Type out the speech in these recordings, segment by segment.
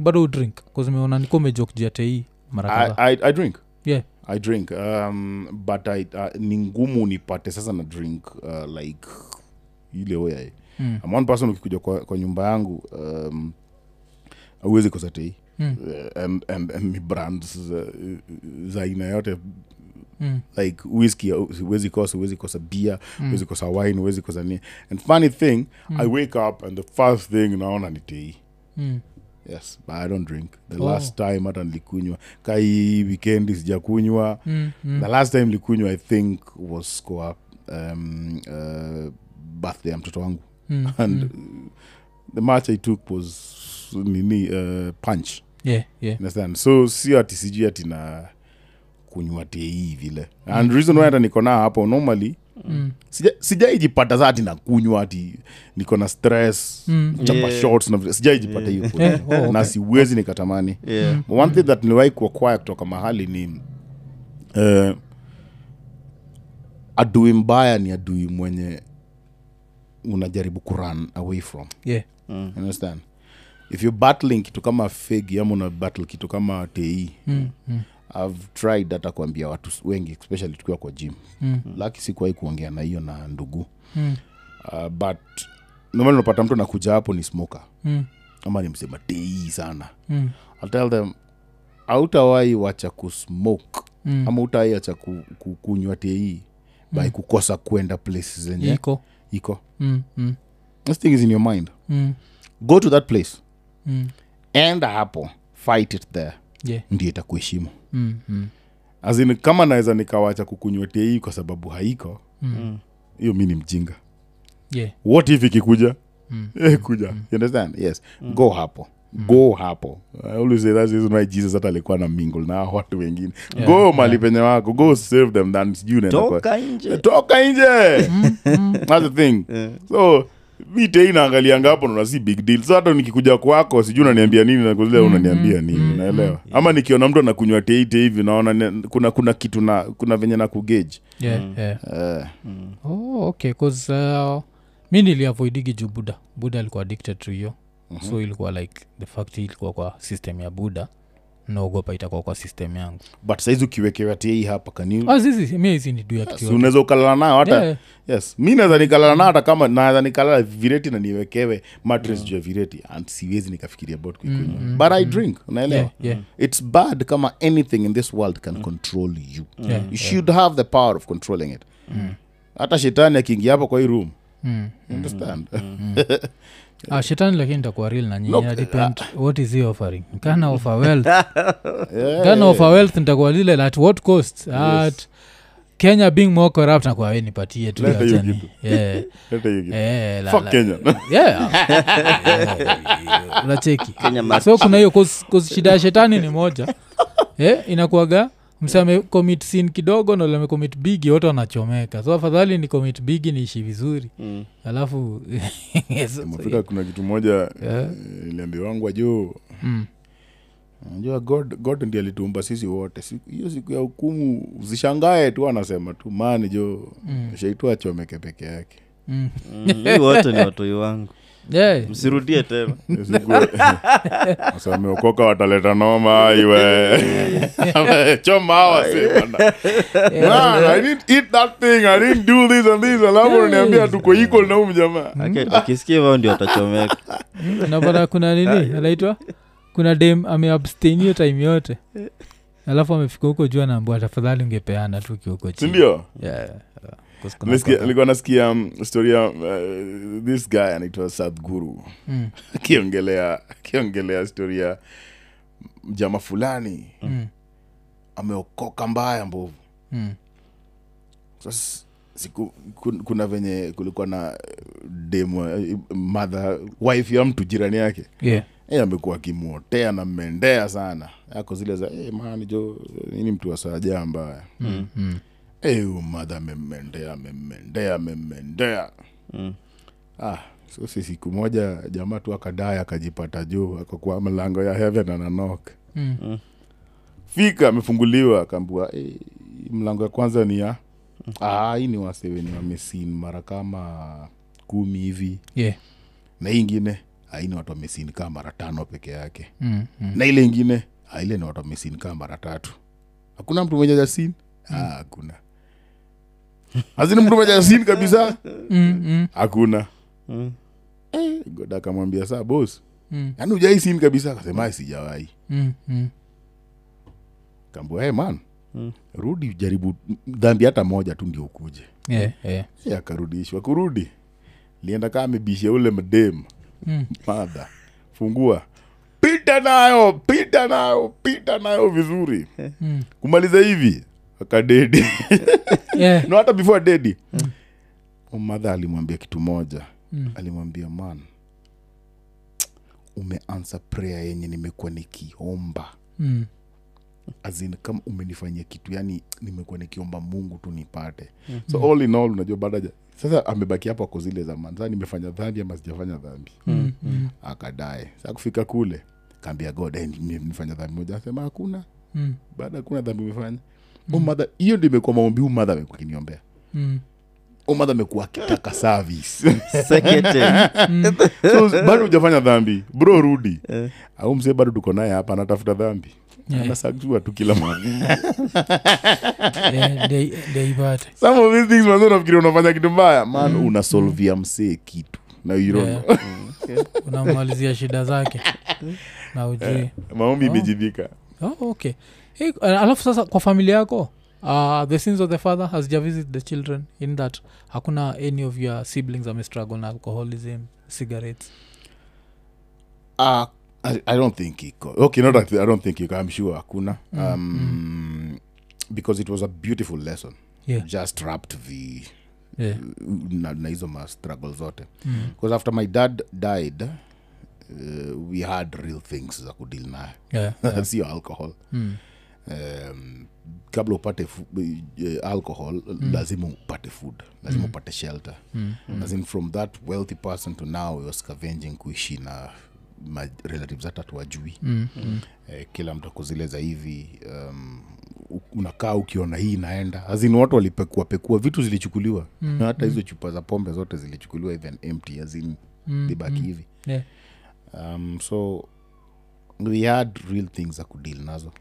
bado udrink kazimeona niko umejokjia tei mara I, kadhaa I, i drink Yeah. i drink um, but I, uh, ni ngumu nipate sasa na drink uh, like ile oya Mm. One person ukikuja kwa, kwa nyumba yangu um, auwezi kosa tei Mm. uh, and, and, and ni brands uh, za aina yote Mm. like whisky huwezi kosa huwezi kosa beer Mm. kosa wine huwezi kosa ni and funny thing Mm. i wake up and the first thing naona ni tei Mm. Yes but i don't drink the Oh. last time hata nilikunywa kai weekend sijakunywa Mm. Mm. the last time nilikunywa i think was kwa um, uh, birthday ya mtoto wangu Mm. and Mm. the match i took was nini uh, punch Yeah, yeah. understand so sio ati sijui ati na kunywa tei vile and reason why hata niko nao hapo normally Mm. sija- sijaijipata za ati nakunywa ati niko na stress Mm. chapa Yeah. shots na sijaijipata hiyo Yeah, oh, okay. na siwezi nikatamani yeah. Mm. one thing that niliwahi kuakwaya kutoka mahali ni uh, adui mbaya ni adui mwenye unajaribu kuran away from Yeah. Mm. understand if you're battling kitu kama fegi ama una battle kitu kama tei Mm. Mm. I've tried hata kuambia watu wengi especially tukiwa kwa gym Mm. laki sikuwahi kuongea na hiyo na ndugu Mm. uh, but nomali unapata mtu anakuja hapo ni smoker Mm. ama ni msema tei sana Mm. I'll tell them autawai wacha kusmoke Mm. ama utawai wacha ku, ku, kunywa tei by Mm. kukosa kwenda place zenye iko iko Mm. Mm. this thing is in your mind Mm. go to that place Mm. enda hapo fight it there Yeah. ndio itakuheshimu Mm. Mm. azin kama naweza nikawacha kukunywa tei kwa sababu haiko Mm. hiyo mi ni mjinga Yeah. what if ikikuja Mm. eh, kuja you understand yes go hapo go hapo I always say that's the reason why jesus hata alikuwa na mingle na watu wengine Yeah, go mali penye wako go save them than toka nje Mm. Mm. that's the thing Yeah. so mi tei naangalianga hapo naona si big deal. So hata nikikuja kwako sijui unaniambia nini nakuzile unaniambia nini unaelewa? Ama nikiona mtu anakunywa tei tei hivi naona ne- kuna kuna kitu na kuna venye na kugeji Yeah, yeah. uh, oh, okay cause uh, mi niliavoidigi juu buda buda alikuwa addicted to hiyo. Mm-hmm. so ilikuwa like the fact ilikuwa kwa system ya buda naogopa itakuwa kwa system yangu. But saizi ukiwekewa tei hapa kaniu ah, zizi mi hizi ni unaweza ukalala nayo hata Yeah. yes. Mi naweza nikalala nayo hata kama naweza nikalala vireti na niwekewe matres juu ya vireti and siwezi nikafikiria about kuikunywa. Mm, mm, but i drink unaelewa? Yeah, yeah. it's bad kama anything in this world can control you. Yeah, you should have the power of controlling it. Hata shetani akiingia hapo kwa hii room Mm. understand. Ah, shetani lakini takuwa real na nyinyi No, no, what is he offering? Kana offer wealth? Yeah, kana offer wealth nitakuwa lile at what cost? At kenya being more corrupt na kwawe nipatie tu Leta hiyo achani. kitu. yeah. leta hiyo kitu. Eh, so kuna hiyo cause- cause shida ya shetani ni moja. Yeah, inakuaga msame commit sin kidogo na ule bigi wote wanachomeka so afadhali ni commit bigi niishi vizuri Mm. alafu Umefika kuna kitu moja Yeah. iliambiwangwa iliambiwangu juu Mm. najua god, god ndi alituumba sisi wote hiyo siku ya hukumu zishangae tu anasema tu mani jo Mm. shaitu achomeke peke yake Mm. Mm, wote ni watoi wangu Yeah. msirudie tena. Wameokoka wataleta noma iwe. Choma hawa si bana. Man, I didn't eat that thing. I didn't do this and this. Alafu unaniambia tuko equal na huyu akisikia hivyo ndio atachomeka napata kuna nini? Anaitwa? Kuna dem ameabstain time yote. Alafu amefika huko juu anaambua tafadhali ungepeana tu kiuko chini. Sindio? Yeah, nilikuwa nasikia um, storia uh, this guy anaitwa sadguru Mm, akiongelea akiongelea story mjama fulani. Mm, ameokoka mbaya mbovu. Mm, sasa siku kuna venye kulikuwa na demo mother wife ya mtu jirani yake. Yeah. e amekuwa akimwotea na mmendea sana. Yako zile za hey, mani jo nini mtu wasaajaa mbaya. Mm, mm. Hey, madha amemmendea amemmendea amemmendea Mm. ah, so si siku moja jamaa tu akadaya akajipata juu akakuwa mlango ya heaven ananok Mm. fika amefunguliwa akaambua hey, mlango ya kwanza ni ya ah, hii ni waseweni wamesin mara kama kumi hivi. Yeah. na hii ingine aini watu wamesin kaa mara tano peke yake. Mm, mm. na ile ingine aile ile ni watu wamesin kaa mara tatu. Hakuna mtu mwenye jasini ah, hakuna hazini mtu mwenye jasini kabisa? Mm, mm, hakuna. Mm. eh, goda akamwambia saa bos mm, yaani ujai sin kabisa? Akasema sijawai. Mm, mm. kambua hey, man Mm. rudi jaribu dhambi hata moja tu ndio ukuje. Yeah, yeah. Eh, akarudishwa. Kurudi. Lienda kaa amebishia ule mdem. Mm. madha fungua. Pita nayo pita nayo pita nayo vizuri. Mm. kumaliza hivi akadedi Yeah. no hata before dedi madha alimwambia kitu moja Mm. alimwambia man umeansa prayer yenye nimekuwa nikiomba Mm. azin kama umenifanyia kitu yani nimekuwa nikiomba mungu tu nipate so all in all unajua baada sasa amebaki hapo ako zile zamani sasa nimefanya dhambi ama sijafanya dhambi Mm. Mm. akadae sa kufika kule kaambia god eh, nimefanya dhambi moja asema hakuna Mm. baada hakuna dhambi umefanya umadha hiyo ndio imekuwa maombi umadha amekuwa akiniombea. Mm. umadha amekuwa akitaka service. So bado hujafanya dhambi. Bro rudi. Eh. au msee bado tuko naye hapa anatafuta dhambi. Yeah. anasagua tu kila unafanya kitu mbaya? Man unasolvia msee kitu. Na Yeah. unamalizia shida zake. Na ujui. Maombi Oh. oh, okay hey, uh, alafu sasa kwa familia yako uh, the sins of the father has ja visit the children in that hakuna any of your siblings amestruggle na alcoholism cigarettes uh, I, i don't think iko okay not that i don't think iko i'm sure hakuna um, because it was a beautiful lesson Yeah. just wrapped the yeah. na, na hizo ma struggle zote mm. because after my dad died uh, we had real things za kudeal nayo yeah, yeah. sio alcohol Mm. Um, kabla upate uh, alcohol lazima upate food lazima upate shelter Mm. lazima from that wealthy person to now we scavenging kuishi na ma relatives hata tuwajui Mm. Mm. eh, kila mtu akuzileza hivi um, unakaa ukiona hii inaenda azin watu walipekua pekua vitu zilichukuliwa Mm, na hata hizo chupa za pombe zote zilichukuliwa even empty azin Mm. Mm. hivi Yeah. um, so we had real things za kudeal nazo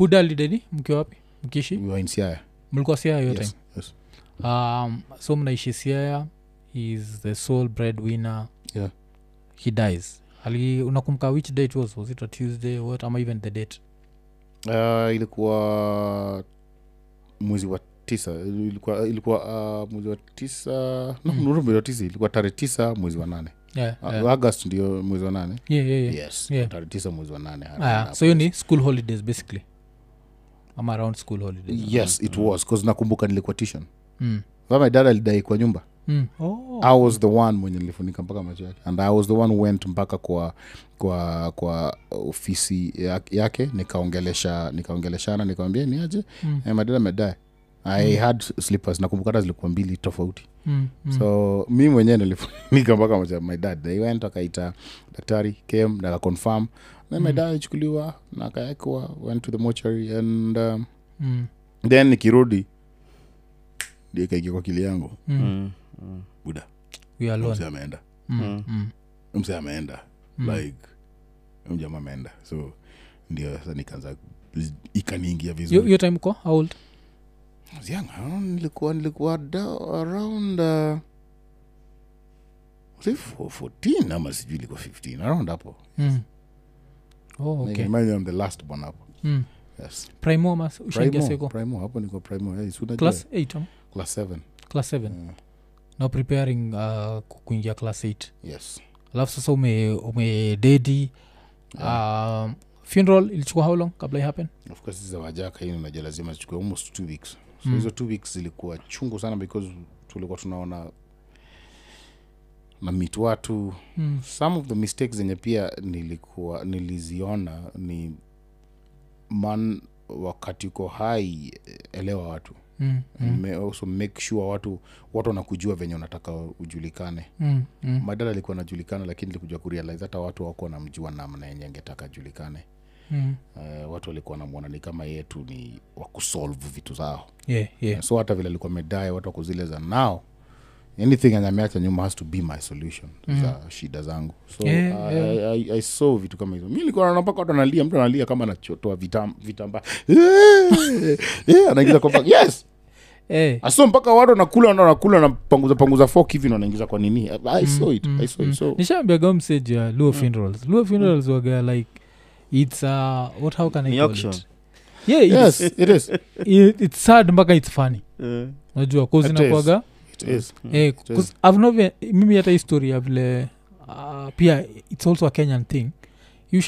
buda lideni mkiwa wapi? Mkiishi? Mlikuwa siaya hiyo yes, time yes. um, so mnaishi siaya is the sole bread winner Yeah. he dies. Ali unakumbuka which date it was? Was it a tuesday what? Ama even the date? Uh, ilikuwa mwezi wa tisa. Ilikuwa ilikuwa uh, mwezi wa tisa. No, Mm. no, mwezi wa tisa. Ilikuwa tarehe tisa mwezi wa nane. Yeah, uh, yeah. august ndio mwezi wa nane. Yeah, yeah, yeah. yes Yeah. tarehe tisa mwezi wa nane. Ah, so hiyo ni school holidays basically ama around school holidays yes it was bcause nakumbuka nilikuwa tishon mm. my dad alidai kwa nyumba Mm. Oh. i was the one mwenye nilifunika mpaka macho yake and i was the one went mpaka kwa kwa kwa ofisi yake nikaongelesha nikaongeleshana nikawambia ni aje Mm. eh, my dad amedae i had slippers nakumbuka hata zilikuwa mbili tofauti Mm. Mm. so mi mwenyewe nilifunika mpaka macho my dad they went akaita daktari came na then my dad alichukuliwa na akaekwa went to the mochary and um, Mm. then nikirudi ndio ikaingia kwa kili yangu Mm. Mm. Mm. buda we are alone mzee ameenda mm. Mm. mse ameenda Mm. like mjama ameenda so ndio sasa nikaanza ikaniingia Yo- vizuri time ko how old young, nilikuwa nilikuwa around uh, was it 14 ama sijui ilikuwa 15 around hapo mm. Oh, okay. I'm the last one hapo. Mm. yes. Primo primo, primo hapo niko primo. Hey, class 8 class 7 class 7 Mm. now preparing uh, kuingia class 8 yes. Alafu sasa ume umededi um, funeral ilichukua how long kabla ihappen of course za wajaka hii unajua lazima zichukue almost two weeks. So Mm. hizo two weeks zilikuwa chungu sana because tulikuwa tunaona na meet watu mm. some of the mistakes zenye pia nilikuwa niliziona ni man wakati uko hai elewa watu Mm. Mm. also make sure watu watu wanakujua venye unataka ujulikane Mm. Mm. madala alikuwa anajulikana lakini likuja kurealize hata watu wako wanamjua namna yenye angetaka ajulikane Mm. uh, watu walikuwa namwona ni kama yetu ni wakusolve vitu zao yeah, yeah. so hata vile alikuwa medae watu wako zile za nao anything enye ameacha nyuma has to be my solution. Za shida zangu. So Yeah, I, yeah. I, I, I saw vitu kama hizo. Mi naona mpaka watu analia mtu analia kama anachotoa vitam- vitamba. yeah, anaingiza kwa yes! Hey. aso mpaka watu nakula nakula napanguza panguza fok hivi na wanaingiza kwa nini? I saw it i saw it. so nishaambiaga msage ya luo funerals. Luo funerals waga like its uh, what how can i call it? Yeah it's, yes it is. It, it's sad mpaka it's funny. Eh, najua cause It eh, mimi hata histori ya vile uh, pia it's also a kenyan thing. You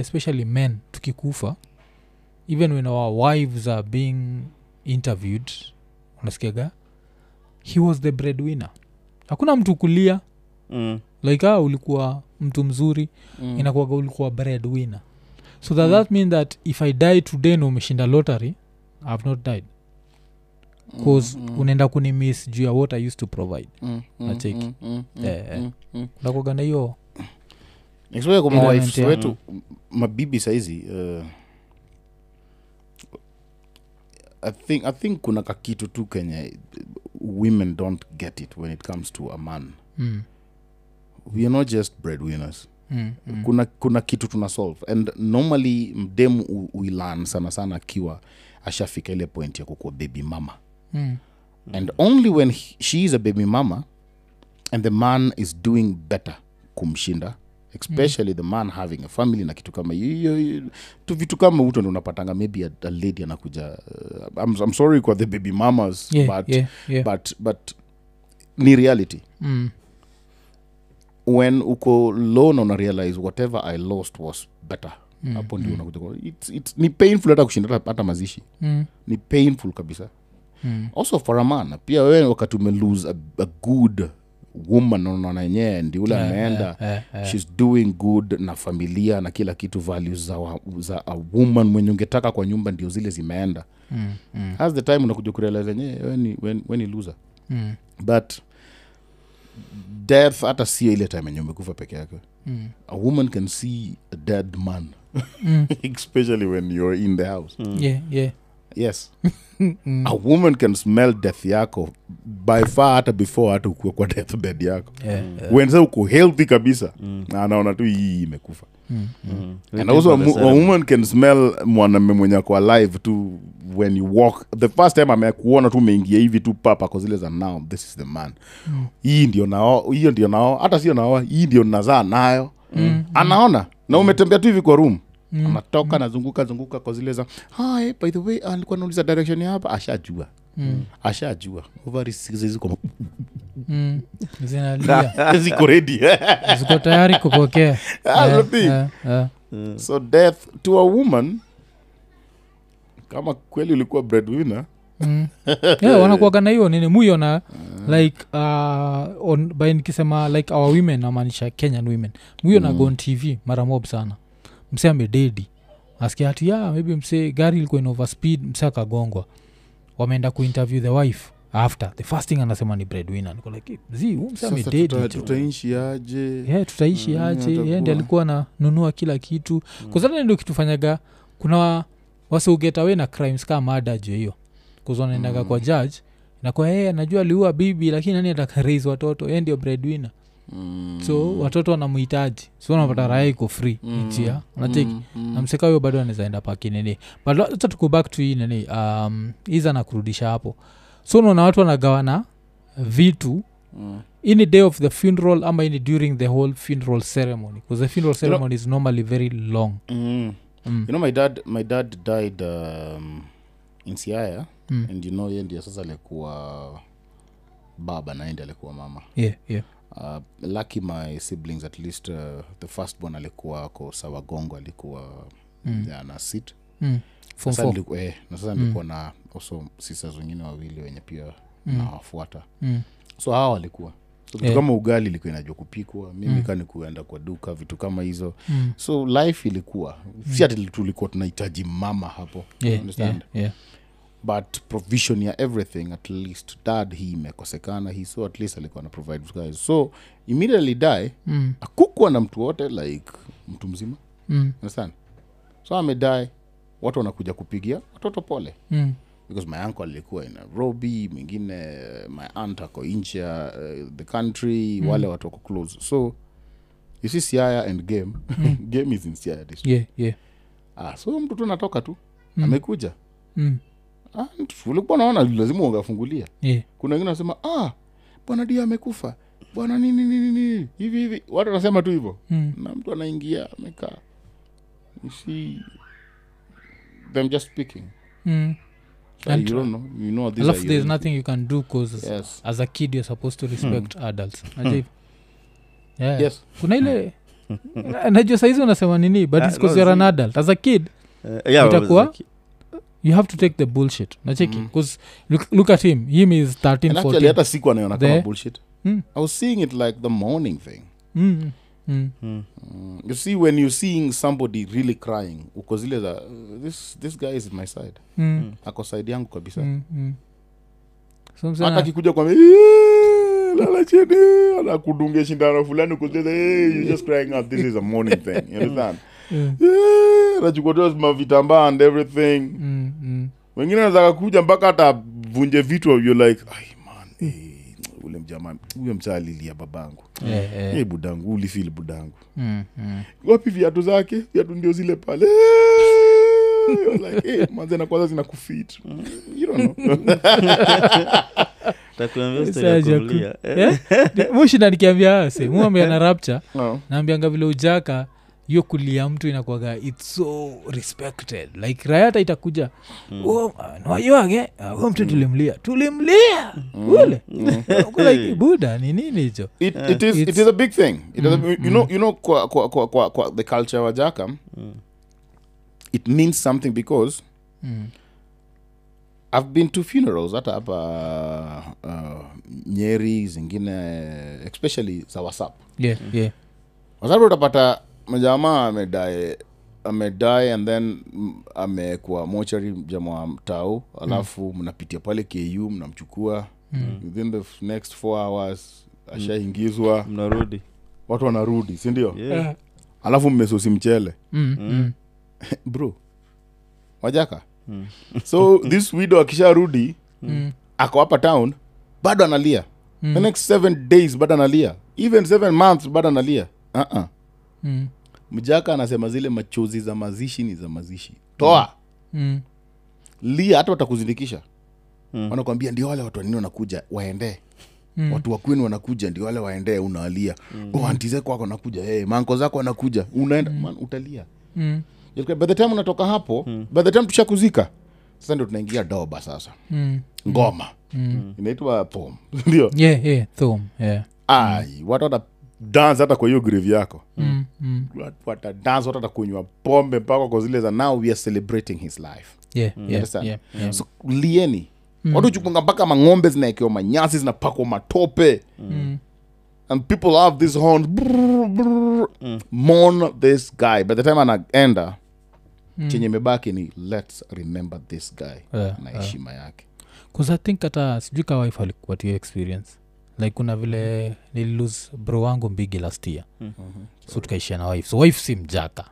especially men tukikufa even when our wives are being interviewed unasikiaga? He was the breadwinner. Hakuna mtu kulia. Mm. like ah, ulikuwa mtu mzuri. Mm. inakuaga ulikuwa breadwinner. So that, that mean that if i die today na umeshinda lottery ihave not died bcause Mm, mm. unaenda kunimis juu ya what i used to provide Mm, mm, Nacheki. mm, mm, mm, yeah. eh. mm, mm. nakuaga hiyo wetu mabibi saizi uh, I think, i think kuna kakitu tu kenye women don't get it when it comes to a man mm, weare not just breadwinners mm, mm. kuna, kuna kitu tuna solve and normally mdemu uilan sana sana akiwa ashafika ile point ya kukuwa baby mama Mm, and only when he, she is a baby mama and the man is doing better kumshinda especially the man having a family na kitu kama hiyo tu vitu kama uto ndo unapatanga maybe a, a lady anakuja uh, I'm, I'm sorry kwa the baby mamas yeah, but, yeah, yeah. but but ni reality. Mm, when uko low na una realize whatever i lost was better Mm, hapo ndio unakuja it's, it's, ni painful hata kushinda hata- hata mazishi. Mm, ni painful kabisa mm, also for a man pia wewe wakati ume lose a, a good woman unaona yenyewe ndi ule eh, ameenda. yeah, yeah. shes doing good na familia na kila kitu values za, wa- za a woman mwenye ungetaka kwa nyumba ndio zile zimeenda. Mm, mm, has the time unakuja kurealize yenyewe weni, we- we loser. Mm, but death hata sio ile time yenye umekufa peke yake mm, a woman can see a dead man. Mm. especially when you're in the house. Yeah, yeah. Yes. Mm, a woman can smell death yako by far hata before hata ukue kwa death bed yako. Yeah, yeah. wensa uko healthy kabisa. Na anaona tu hii imekufa. Mm, mm. Mm. and also a, a woman can smell mwaname mwenye ako alive tu when you walk. The first time amekuona tu umeingia hivi tu papa kwa zile za now this is the man. Mm. hii ndio nao hiyo ndio nao hata sio nao hii ndio nazaa nayo. Mm, anaona. Na umetembea tu hivi kwa room mm, anatoka nazunguka zunguka kwa zile za hi by the way alikuwa nauliza direction ya hapa. Ashajua. Mm, ashajua. Ziko mm. ziko tayari kupokea. Ah, Yeah, yeah, yeah. Mm. so death to a woman kama kweli ulikuwa breadwinner. Mm. yeah, wanakuaga na hiyo nini muiona like uh, on, by nikisema like our women namaanisha kenyan women. Muiona mm. gon tv mara mob sana mse amededi. Askia hati ya maybe mse gari ilikuwa in overspeed mse akagongwa. Wameenda kuinterview the wife after. The first thing anasema ni breadwinner. Niko like "Eh, zi huu mse sasa amededi tuta- tu." tutaishi aje? Yeah, tutaishi Mm, aje? atakuwa. ndi alikuwa nanunua kila kitu. Mm. kuzata ndio kitufanyaga kuna wasiugetawe na crimes kaa mada juu hiyo. Kuzanaendaga mm. kwa judge nakuwa yeye anajua aliua bibi lakini nani atakarais watoto? Ye ndio breadwinner Mm. so watoto wanamhitaji so unapata raya iko free Mm. ichia unacheki Mm, mm. na huyo bado anawezaenda pakinini but hata tuko back to hii nini um, iza nakurudisha hapo so unaona watu wanagawana vitu Mm. ini day of the funeral ama ini during the whole funeral ceremony because the funeral ceremony is normally very long Mm. mm. you know my dad my dad died um, in siaya Mm. and you know ye ndio sasa alikuwa baba na ndi ndio alikuwa mama yeah, yeah. Uh, lucky my siblings at least uh, the first born alikuwa ko sawagongo alikuwa Mm. yeah, na sit Mm. Sasa four. eh, na sasa nilikuwa na also sisters wengine wawili wenye pia Mm. nawafuata Mm. so hawa walikuwa so vitu Yeah. kama ugali ilikuwa inajua kupikwa mimi Mm. kani kuenda kwa duka vitu kama hizo Mm. so life ilikuwa si ati tulikuwa tunahitaji mama hapo Yeah, understand yeah, yeah. But provision ya everything at least dad hii imekosekana hii so at least alikuwa na provide guys so immediately die Mm. akukwa na mtu wote like mtu mzima Mm. understand so amedie watu wanakuja kupigia watoto pole Mm. because my uncle alikuwa in nairobi mwingine my aunt ako nje ya uh, the country mm. wale watu wako close so you see siaya and game game is in siaya district yeah yeah ah, so mtu tu anatoka tu Mm. amekuja mm. Ah, ulikuwa naona lazima ungafungulia yeah kuna wengine wanasema ah, bwana dia amekufa. Bwana nini nini nini? Hivi hivi. Watu wanasema tu hivyo. Mm. na mtu anaingia amekaa. You see them just speaking. Mm. so you don't know you know these are there's nothing you can do cause yes. as a kid you're supposed to respect adults. Najua yeah. yes. Kuna ile najua saizi unasema nini but uh, it's no, an adult. As a kid uh, yeah, Itakuwa? You have to take the bullshit nacheki Mm. look, look at him him is 13 and actually 14 hata siku anaona kama bullshit Mm. i was seeing it like the morning thing mm. Mm. Mm. Mm, you see when you're seeing somebody really crying uko zile za this, this guy is my side Mm. ako side yangu kabisa Mm. Mm. Hata akikuja kwambia "Eh, lala chini anakudungia shindano fulani kuzeza hey, you're just crying out this is a morning thing you understand Yeah. Eh, anachukua tu mavitambaa and everything Mm. Mm. wengine anaweza kuja mpaka atavunje vitu you're like Ay, man eh, ule mjamaa huyo msaa alilia babangu Yeah, yeah. hey, budangu ulifili budangu Mm. Mm. wapi viatu zake viatu ndio zile pale You're like, hey, manze na kwanza zinakufit you don't know Eh? nikiambia ase muambia na rapture no. naambianga vile ujaka hiyo kulia mtu inakwaga its so respected. Like rayata itakuja "Oh, nawajwage uh, mtu tulimlia. Tulimlia! Ule. Mm. like buda ni nini hicho? It, it is it is a big thing. It is a, you know you know kwa, kwa, kwa, kwa, kwa the culture wa jaka it means something because Mm. i've been to funerals hata hapa uh, nyeri zingine especially za whatsapp. Yeah, yeah. whatsapp utapata mjamaa amedae amedae and then mm, amekuwa mochari jamaa mtau. Alafu mnapitia pale ku mnamchukua. Within the f- next four hours ashaingizwa. Mnarudi. Watu wanarudi sindio Yeah. alafu mmesosi mchele. Mm, mm. bro. Wajaka. So this widow akisharudi Mm. ako hapa town bado analia. The next seven days bado analia. Even seven months bado analia. Uh-uh. Mm. mjaka anasema zile machozi za mazishi ni za mazishi toa Mm. lia hata watakuzindikisha Mm. wanakwambia ndio wale watu wanini wanakuja waendee Mm. watu wakwenu wanakuja ndio wale waendee unawalia mm. oh, anti zako wako wanakuja hey, manko zako wanakuja unaenda man, utalia Mm. by the time unatoka hapo mm. by the time tushakuzika sasa ndio tunaingia doba sasa Mm. ngoma Mm. inaitwa pom ndio yeah, yeah. Thom, yeah. ai watu wata dance hata kwa hiyo grave yako Mm. Mm. watu watu watakunywa pombe mpaka kwa zile za now we are celebrating his life Yeah, yeah, yeah, yeah. so lieni watu chukunga mpaka mang'ombe zinaekewa manyasi zinapakwa matope Mm. and people have this horn brr, brr, mm. mourn this guy by the time anaenda chenye mebaki ni let's remember this guy Yeah, na yeah. heshima yake bcause i think hata sijui ka wife alikuwa experience like kuna vile nililose bro wangu mbigi last year. So tukaishia na wife. So wife si mjaka.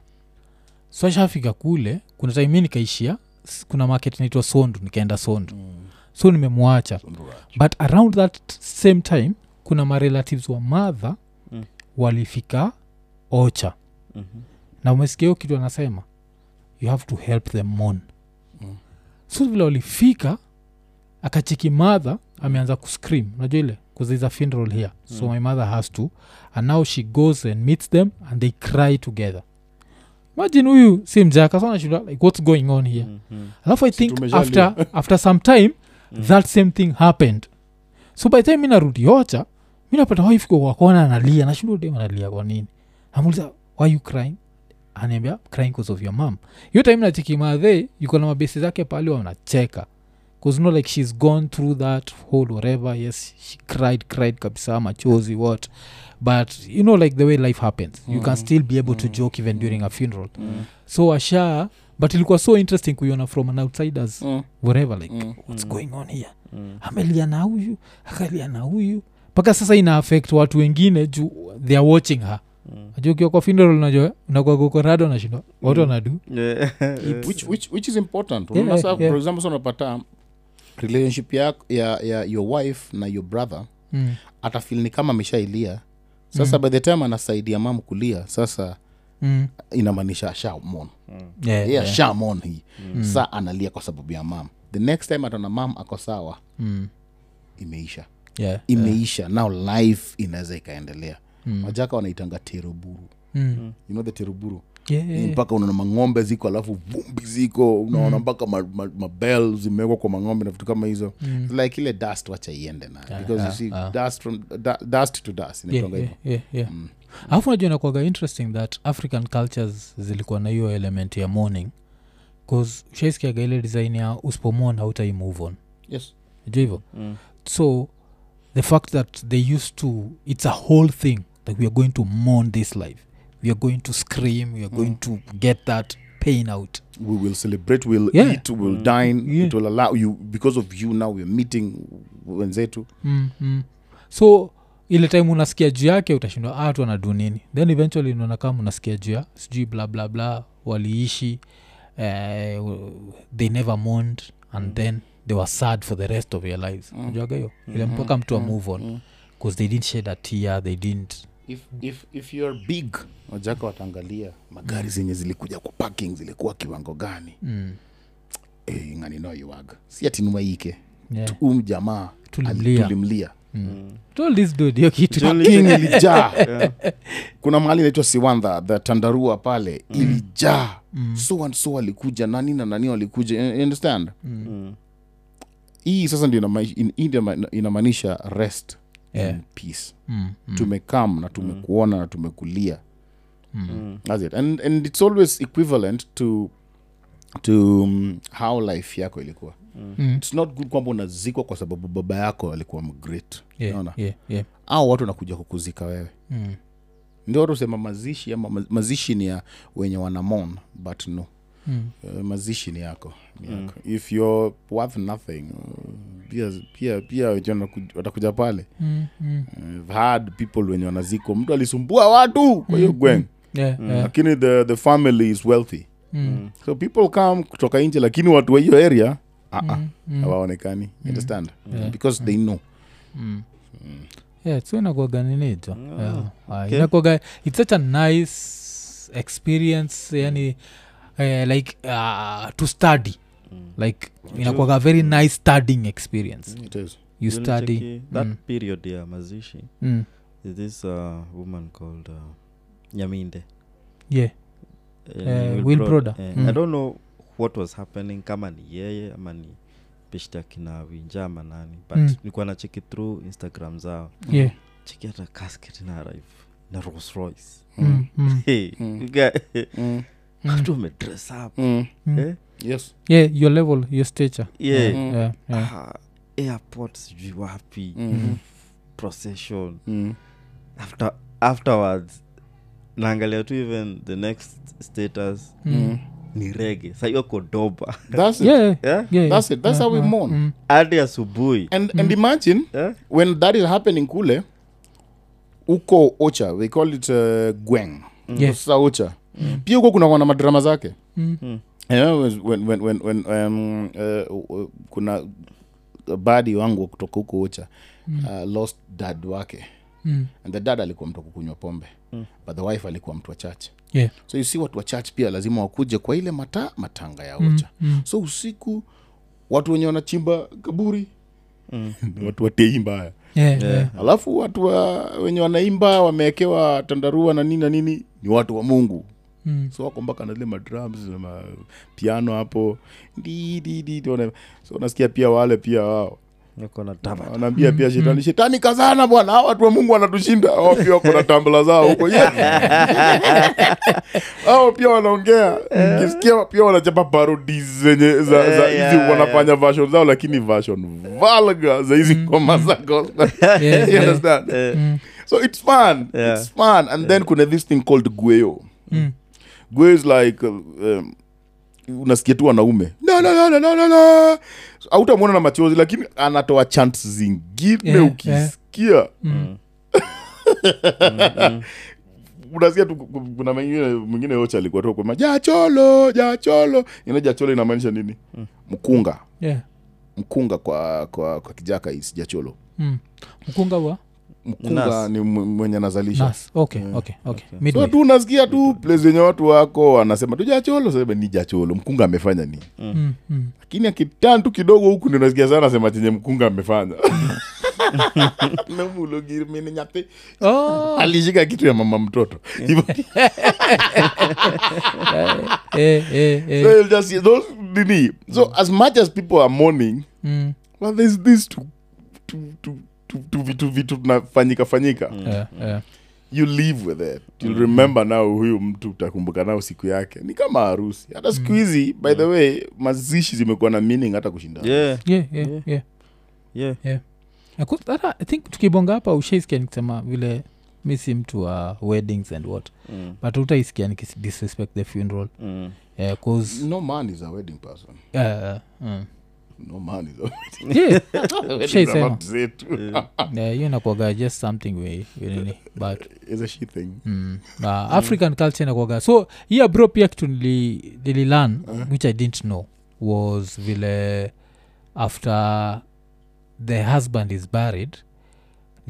So ashafika kule kuna time mi nikaishia kuna market naitwa sondu nikaenda sondu. So nimemwacha. But around that same time kuna marelatives wa madha Mm. walifika ocha. Mhm. na umesikia hiyo kitu anasema you have to help them mon Mm. so vile walifika akachiki madha ameanza kuscream. Unajua ile bcause there's a funeral here. So Mm. my mother has to and now she goes and meets them and they cry together. Imagine huyu si mjaka so like what's going on here? Mhm. alafu i think after, after some time that same thing happened. So by time mi narudi ocha mi napata wife wakona analia? Nashinda dem analia kwa nini? Why you crying? Aniambia crying cause of your mom. Hiyo time nachiki madhe yuko na mabesi zake pale wanacheka bcause no like she's gone through that whole whatever yes she cried cried kabisa machozi what but you know like the way life happens you can still be able to joke even during a funeral Mm. so asha but ilikuwa so interesting kuiona from an outsiders Mm. whatever like Mm. what's Mm. going on here Mm. amelia na huyu akalia na huyu mpaka sasa ina affect watu wengine juu they are watching her Mm. najua ukiwa kwa funeral unajua unakuagokorado nashindwa watu Mm. wanadu which, which, which is important Yeah, yeah. for example so unapata relationship ya, ya, ya your wife na your brother Mm. atafil ni kama ameshailia. Sasa by the time anasaidia mam kulia sasa Mm. inamaanisha ashamon Yeah, yeah, yeah. shamon hii. Sa analia kwa sababu ya mam the next time ataona mam ako sawa Mm. imeisha. Yeah. imeisha. Now life inaweza ikaendelea. Wajaka wanaitanga teroburu Mm. you know the teroburu Yeah, yeah, mpaka unaona mang'ombe ziko alafu vumbi ziko unaona mpaka mabel ma, ma zimewekwa kwa mang'ombe na vitu kama hizo. Mm. like ile dust wacha iende na because you see dust from da, dust to dust Yeah, inaitwanga yeah, hivyo. yeah, yeah. alafu najua nakwaga interesting that african cultures zilikuwa na hiyo element ya morning bcause shaiskiaga ile design ya uspomon hautai move on. Yes. Najua hivyo? So the fact that they used to it's a whole thing that we are going to mourn this life we are going to scream we are going to get that pain out. We will celebrate we'll Yeah. eat we'll dine Yeah. it will allow you because of you now we're meeting wenzetu. Mm-hmm. so ile time unasikia juu yake utashindwa ah, tu anadu nini? Then eventually unaona kama unasikia juu ya sijui bla bla bla waliishi uh, they never mourned and mm. then they were sad for the rest of your lives. Mm. ujuaga hiyo? Ile mpaka mtu a move on. Because they didn't shed a tear they didn't if, if, if you're big wajaka wataangalia magari zenye zilikuja kwa parking zilikuwa kiwango gani? Mm. e, nganinoiwaga si atinumaike yeah. um jamaa Tulimlia. tulimlia. Hiyo king ilijaa. Kuna mahali inaitwa siwandha the tandarua pale. Ilijaa. So and so alikuja nani na nani walikuja. You understand? Hii sasa ndio inama- in- ina- inamaanisha rest Yeah. in peace mm. Mm. tumekam na tumekuona na tumekulia That's it. And, and it's always equivalent to to um, how life yako ilikuwa Mm. its not good kwamba unazikwa kwa sababu baba yako alikuwa mgret Yeah, naona yeah, yeah. au watu wanakuja kukuzika wewe Mm. ndio watu husema mazishi ama mazishi ni ya wenye wanamon but no Mm. uh, mazishi ni yako ni yako if you're worth nothing pia pia pia watakuja pale Mm. Mm. Uh, had people wenye wanaziko mtu alisumbua watu kwa hiyo gweng Yeah, yeah. lakini the, the family is wealthy Mm. so people come kutoka nje lakini watu wa hiyo area awaonekani mm, Mm. understand Yeah. because they know Mm. yeah so inakwaga ninijo yeah. okay. inakuaga its such a nice experience yani uh, like uh, to study like inakwaga very nice studying experience it is you study that Mm. period ya mazishi mm. is this uh, woman called uh, nyaminde yeah uh, Eh. Broder. Eh, Mm. i don't know what was happening kama ni yeye ama ni peshta kina winja ama nani but Mm. nilikuwa nacheki through instagram zao yeah cheki hata casket na arrive na rolls royce mm. Mm. hey, mm. Mm. watu wamedress up Mm. Mm. eh? yes yeah your level your stature yeah. Mm. yeah, yeah. Ah, airport sijui wapi procession Mm. after afterwards naangalia tu even the next status Mm. ni rege sa kodoba that's it yeah yeah yeah? yeah That's it. That's how we mourn. mm. hadi asubuhi and and imagine yeah? when that is happening kule uko ocha they call it uh, gweng mm. yes. ocha pia huko kuna na madrama zake. Mm. Mm. when, when, when, when, um, uh, uh, kuna badi wangu kutoka huko mm. uh, lost dad wake. Mm. and the dad alikuwa mtu akukunywa kukunywa pombe but the wife alikuwa mtu wa church. Yeah. So you see watu wa church pia lazima wakuje kwa ile mata matanga ya ucha mm. so usiku watu wenye wanachimba kaburi watu watei mbaya yeah yeah. alafu watu wa, wenye wanaimba wamewekewa tandarua na nini na nini ni watu wa mungu Mm. so wako mpaka nazile madrums na mapiano hapo. Di, di, di, di, wana- so nasikia pia wale pia wao. Wanaambia pia shetani shetani kazana bwana hawa watu wa mungu wanatushinda. Hao pia wako na tambla zao huko. Ao pia wanaongea. Kisikia pia wanachapa parodi zenye za, za hizi yeah, wanafanya version zao lakini version valga za hizi ngoma za gospel. You understand? Mm. so it's fun. Yeah. it's fun. And then kuna this thing called gueo Mm. Gueo like uh, um, unasikia tu wanaume. No, no, no, no, no, no, no. autamwona na machozi lakini anatoa chant zingine Yeah, ukisikia. Mm. unasikia tu ku- ku- kuna mwingine mwingine yote alikuwa tu kwema jacholo jacholo. Ina jacholo inamaanisha nini? Mkunga. Yeah. Mkunga kwa kwa, kwa kijaka isijacholo mm. mkunga wa mkunga ni mwenye nazalisha nas. Okay, okay, okay. okay. so tu unasikia tu place yenye watu wako anasema tu jacholo sema ni jacholo mkunga amefanya nini? Mm, mm. akitan tu kidogo huku ndio unasikia sana sema chenye mkunga amefanya. Namulogirmininyate Oh, alishika kitu ya mama mtoto. Eh, eh, eh. so just those dini. so as much as people are mourning Mm, well there's this to to to to vitu vitu tunafanyika fanyika yeah, yeah. you live with it you'll remember nao huyu mtu utakumbuka nao siku yake ni kama harusi hata siku hizi by the way mazishi zimekuwa na meaning hata kushinda yeah, Yeah, yeah, Yeah. yeah. yeah. Yeah. hata i think tukibonga hapa ushaisikia nikisema vile mi si mtu wa weddings and what Mm, but utaisikia nikidisrespect the funeral mm. yeah, cause no man is a wedding person uh, mm. No man is a yeah, Weddings Shaisema. are yeah, hiyo inakuaga just something we, we nini but It's a she thing. Mm. uh, african culture inakuaga so hiya bro pia kitu nili, nililan which i didn't know was vile after the husband is buried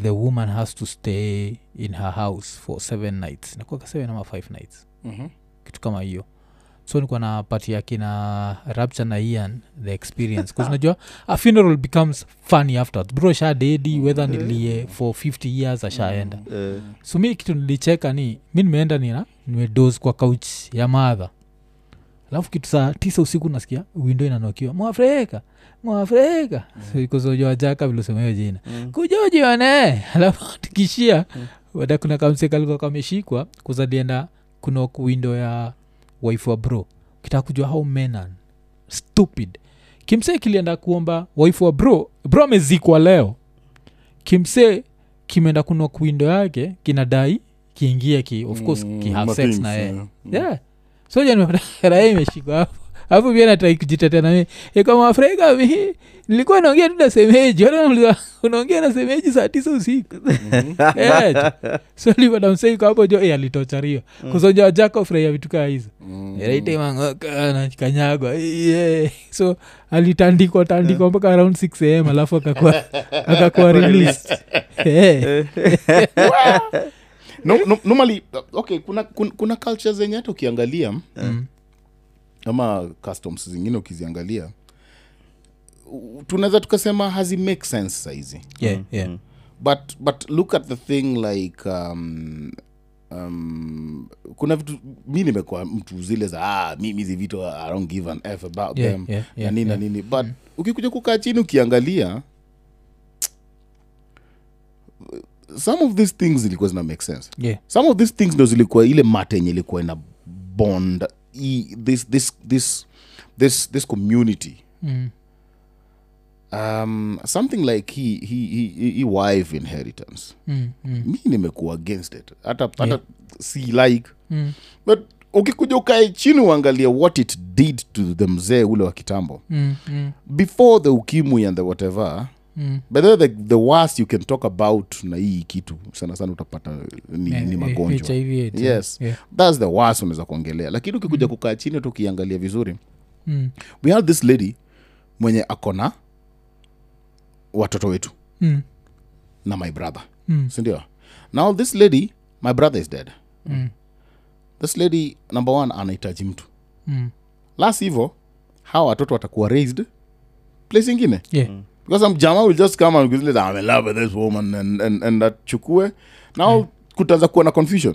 the woman has to stay in her house for seven nights. Nakuaga seven ama five nights. Mhm. kitu kama hiyo so nikuwa na pati ya kina rapture na ian the experience. Unajua a funeral becomes funny afterwards. Bro sha dedi whether nilie for 50 years ashaenda Eh, so mi kitu nilicheka ni mi nimeenda nina nimedos kwa couch ya madha alafu kitu saa tisa usiku nasikia windo inanokiwa. Mwafrika mwafrika vilosema hiyo jina. Mm. kujojione alafu tikishia wada kuna kamsekalika kameshikwa kuzalienda kuna windo ya wife wa bro. Kitaka kujua how menan stupid. Kimsee kilienda kuomba wife wa bro. Bro amezikwa leo. Kimsee kimeenda kunwa kuindo yake kinadai kiingie ki of course Mm, ki have ma sex na yeye. yeah. Mm. yeah. So imeshikwa hapo hapo pia natakujitetea nami ikamwafrika mi nilikuwa naongea tu na semeji. Wala unaongea na semeji saa tisa usiku? Eh, so livadamseiko hapo jo eh, alitochario kusoja jako furahia vitu kaa hizo. Mm. raitemangoka yeah. so alitandikwa tandikwa mpaka around 6 am alafu akakuwa akakuwa released. Eh. no, no, normally okay kuna, kuna, kuna culture zenye hata ukiangalia Mm. Ama customs zingine ukiziangalia tunaweza tukasema hazi make sense saizi Yeah, yeah. but but look at the thing like um, um, kuna vitu mi nimekuwa mtu zile za ah, mimi hizi vitu i don't give an f about Yeah, them yeah, yeah, na nini yeah. na nini but ukikuja kukaa chini ukiangalia some of these things zilikuwa zina make sense Yeah. some of these things ndo zilikuwa ile mate yenye ilikuwa ina bond i, this, this, this, this, this community Mm. um, something like he, he, he, he, he wife inheritance Mm. Mm. mi nimekuwa against it hata, hata Yeah. si like Mm. but ukikuja ukae chini uangalia what it did to the mzee ule wa kitambo Mm. Mm. before the ukimwi and the whatever Mm. but the, the, the worst you can talk about na hii kitu sana sana utapata ni, Yeah, ni eh, magonjwa HIV Yes. yeah. thats the worst unaweza kuongelea lakini ukikuja kukaa chini tu ukiangalia vizuri Mm. we had this lady mwenye akona watoto wetu Mm. na my brother Mm. sindio now this lady my brother is dead Mm. this lady number one anahitaji mtu Mm. las hivo hawa watoto watakuwa raised place ingine Yeah. Because some jama will just come and be like, I'm in love with this woman and, and, and achukue now kutaanza kuwa na confusion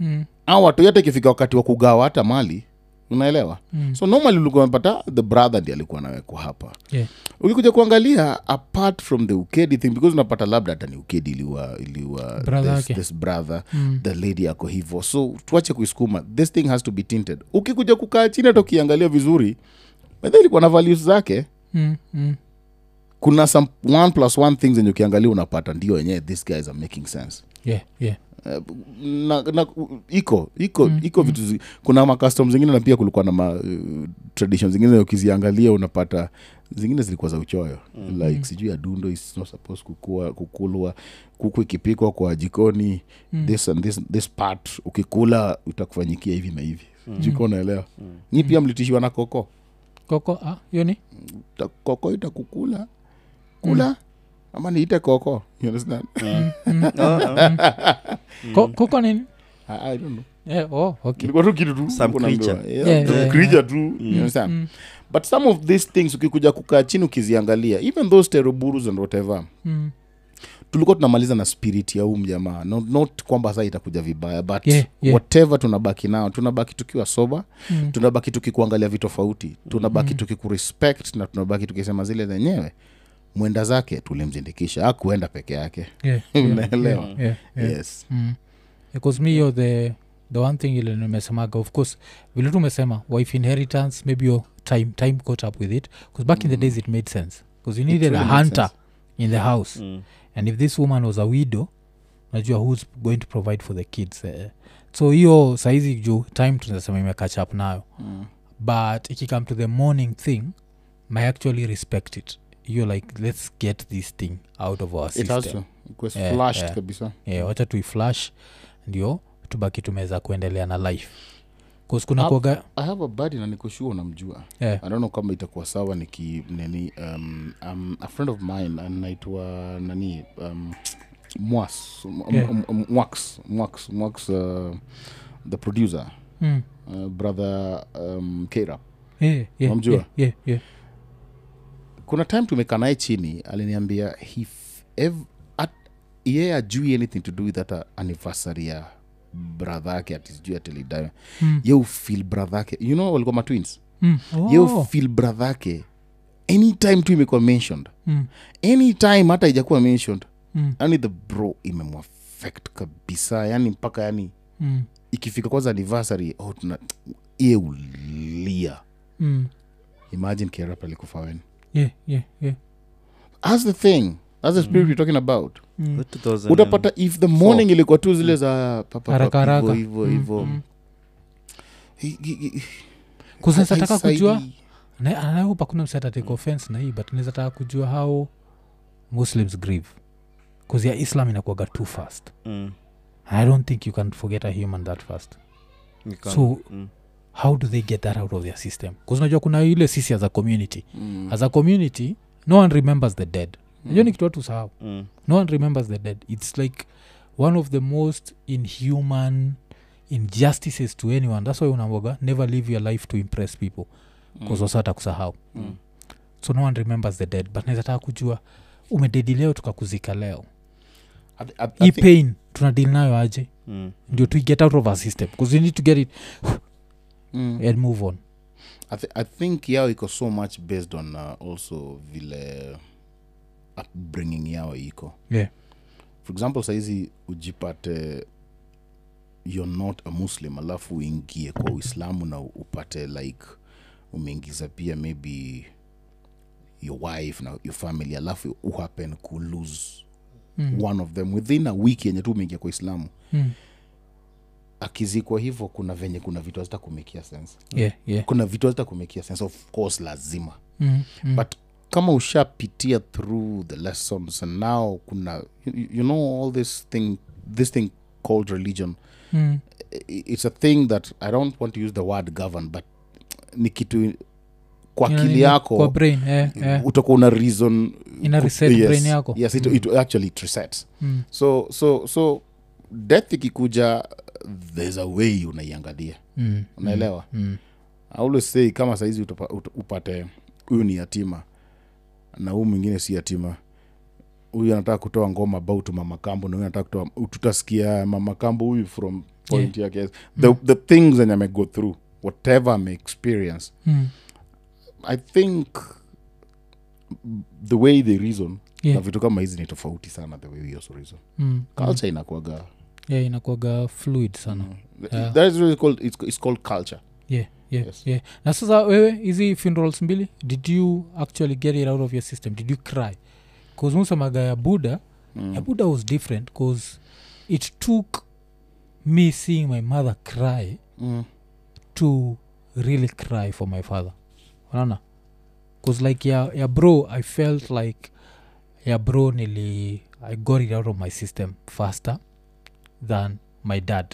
Mm. au watu yote ikifika wakati wa kugawa hata mali unaelewa Mm. so normally ulikuwa unapata the brother ndi alikuwa anawekwa hapa Yeah. ukikuja kuangalia apart from the ukedi thing because unapata labda hata ni ukedi iliwa iliwa Brother this, okay. this brother Mm. the lady ako hivo so tuache kuisukuma this thing has to be tinted ukikuja kukaa chini hata ukiangalia vizuri bedha ilikuwa na values zake Mm. Mm. Kuna some one plus one things zenye ukiangalia unapata ndio wenyewe these guys are making sense Yeah. Yeah. Eh, na, na, iko iko mm, iko vitu kuna macustom zingine na pia kulikuwa na ma, uh, tradition zingine ukiziangalia unapata zingine zilikuwa za uchoyo mm. like sijui adundo is not supposed kukua, kukulwa kuku ikipikwa kwa jikoni mm. this and this, this part ukikula utakufanyikia hivi na hivi mm. jiko unaelewa mm. ni pia mlitishiwa na koko koko ah, ni koko itakukula kula? Ama niite koko you understand? Ko- koko nini? I, I don't know. Yeah, oh, okay. ilikuwa tu kitu tu Mm, but some of these things ukikuja kukaa chini ukiziangalia even those teroburus and whatever mm. tulikuwa tunamaliza na spirit ya huu mjamaa. Not, not kwamba saa itakuja vibaya but Yeah, yeah. whatever tunabaki nao tunabaki tukiwa soba Mm. tunabaki tukikuangalia vitofauti tunabaki tukikurespect na tunabaki tukisema zile zenyewe mwenda zake tulimzindikisha. Akuenda peke yake. Yeah, Unaelewa? yeah, yeah, yeah. yes. Mm. because yo the the one thing ile nimesemaga. Of course vile tumesema wife inheritance maybe your time time caught up with it because back in the days it made sense. Because you needed really a hunter in the house. Mm. and if this woman was a widow najua who's going to provide for the kids uh, so hiyo saizi juu time tunasema imecatch up nayo. Mm. but ikikame to the morning thing my actually respect it you're like let's get this thing out of our system It Yeah, flashed yeah. kabisa yeah, wacha tuiflash ndio tubaki tumeweza kuendelea na life kuna i have a badi na nikoshua unamjua yeah. i don't know kama itakuwa sawa niki nini um, um, a friend of mine anaitwa nani um, mwas Yeah. Mwax mwax mwax uh, the producer mm. uh, brother um, kera yeah, yeah, namjua yeah, yeah, yeah. Kuna time tumekaa naye chini aliniambia yeye f- ev- at- yeye ajui anything to do with that anniversary ya brother yake atisijui sijui atilidayo Mm. ye ufil brother yake you know walikuwa matwins Mm. ye Oh. ufil brother yake anytime tu imekuwa mentioned Mm. anytime hata ijakuwa mentioned Mm. yani the bro imemwafect kabisa yani mpaka yani Mm. ikifika kwanza anniversary oh, tuna ye ulia Mm. imagine kerap alikufa wen yeah, yeah, yeah. as the thing. As the spirit we're talking about. Mm. Utapata if the morning ilikuwa tu zile za papa Haraka, papa, hivo Mm, hivo mm. Hi- kuzinataka kujua nahopa kuna msata take offense na hii but nazataka kujua how muslims grieve. Bcause ya islam inakuaga too fast. Mm. i don't think you can forget a human that fast. So- mm. How do they get that out of their system? Bcause unajua kuna ile sisi as a community. Mm. as a community no one remembers the dead. Najua ni kitu watu sahau Mm. no one remembers the dead. It's like one of the most inhuman injustices to anyone. That's why unamboga never live your life to impress people. Bcause wasata kusahau Mm. so no one remembers the dead. But nawezataka kujua umededi leo tukakuzika leo. I I- I hii pain tunadili nayo aje? Mm. ndio tuiget out of our system. Bcause you need to get it Mm. and move on I, th- i think yao iko so much based on uh, also vile upbringing yao iko yeah for example saizi ujipate you're not a muslim alafu uingie kwa uislamu na upate like umeingiza pia maybe your wife na your family alafu uhappen kulose mm. one of them within a week yenye tu umeingia kwa islamu Mm. Akizikwa hivyo kuna venye kuna vitu hazita kumekia sense yeah yeah kuna vitu hazita kumekia sense of course lazima mm. Mm. but kama ushapitia through the lessons and now kuna you, you know all this thing this thing called religion mm. it's a thing that i don't want to use the word govern but ni kitu kwa akili yako kwa brain yeah, yeah. utakuwa una reason reset brain yako. yes it, it actually it resets Mm. so so so death ikikuja there's a way unaiangalia Mm. unaelewa Mm. I always say kama saizi utapa- upate huyu ni yatima na huyu mwingine si yatima huyu anataka kutoa ngoma about mamakambo na huyu anataka kutoa tutasikia mamakambo huyu from point yake the, the things zenye amego through whatever ame experience Mm. i think the way they reason Yeah. na vitu kama hizi ni tofauti sana the way we also reason Mm. culture inakuaga yeah inakuaga fluid sana Yeah. that is really called it's, it's called culture yeah, yeah, Yes. yeah. na sasa wewe hizi funerals mbili did you actually get it out of your system did you cry bcause musemaga ya buddha Mm. ya buddha was different bcause it took me seeing my mother cry Mm. to really cry for my father unaona bcause like ya, ya bro i felt like ya bro nili i got it out of my system faster than my dad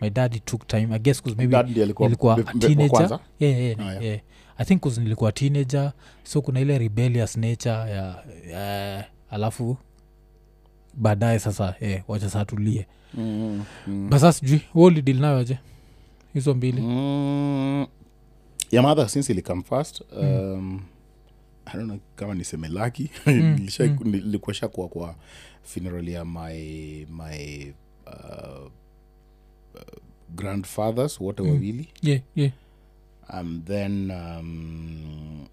my dad it took time i guess cause maybe Dad ndiye alikuwa ilikuwa a be- wa teenager kwanza? yeah, yeah, Ah, yeah. yeah. i think 'cause nilikuwa teenager so kuna ile rebellious nature ya, ya alafu baadaye sasa yeah, wacha saa tulie mm, mm. basa sijui wolidil nayoje hizo mbili Mm, ya madha since ilikam first um, I don't know kama niseme laki mm. nilikuwa shakuwa kwa funeral ya my my uh, uh, grandfathers wote Mm. wawili yeah, yeah. um, then um,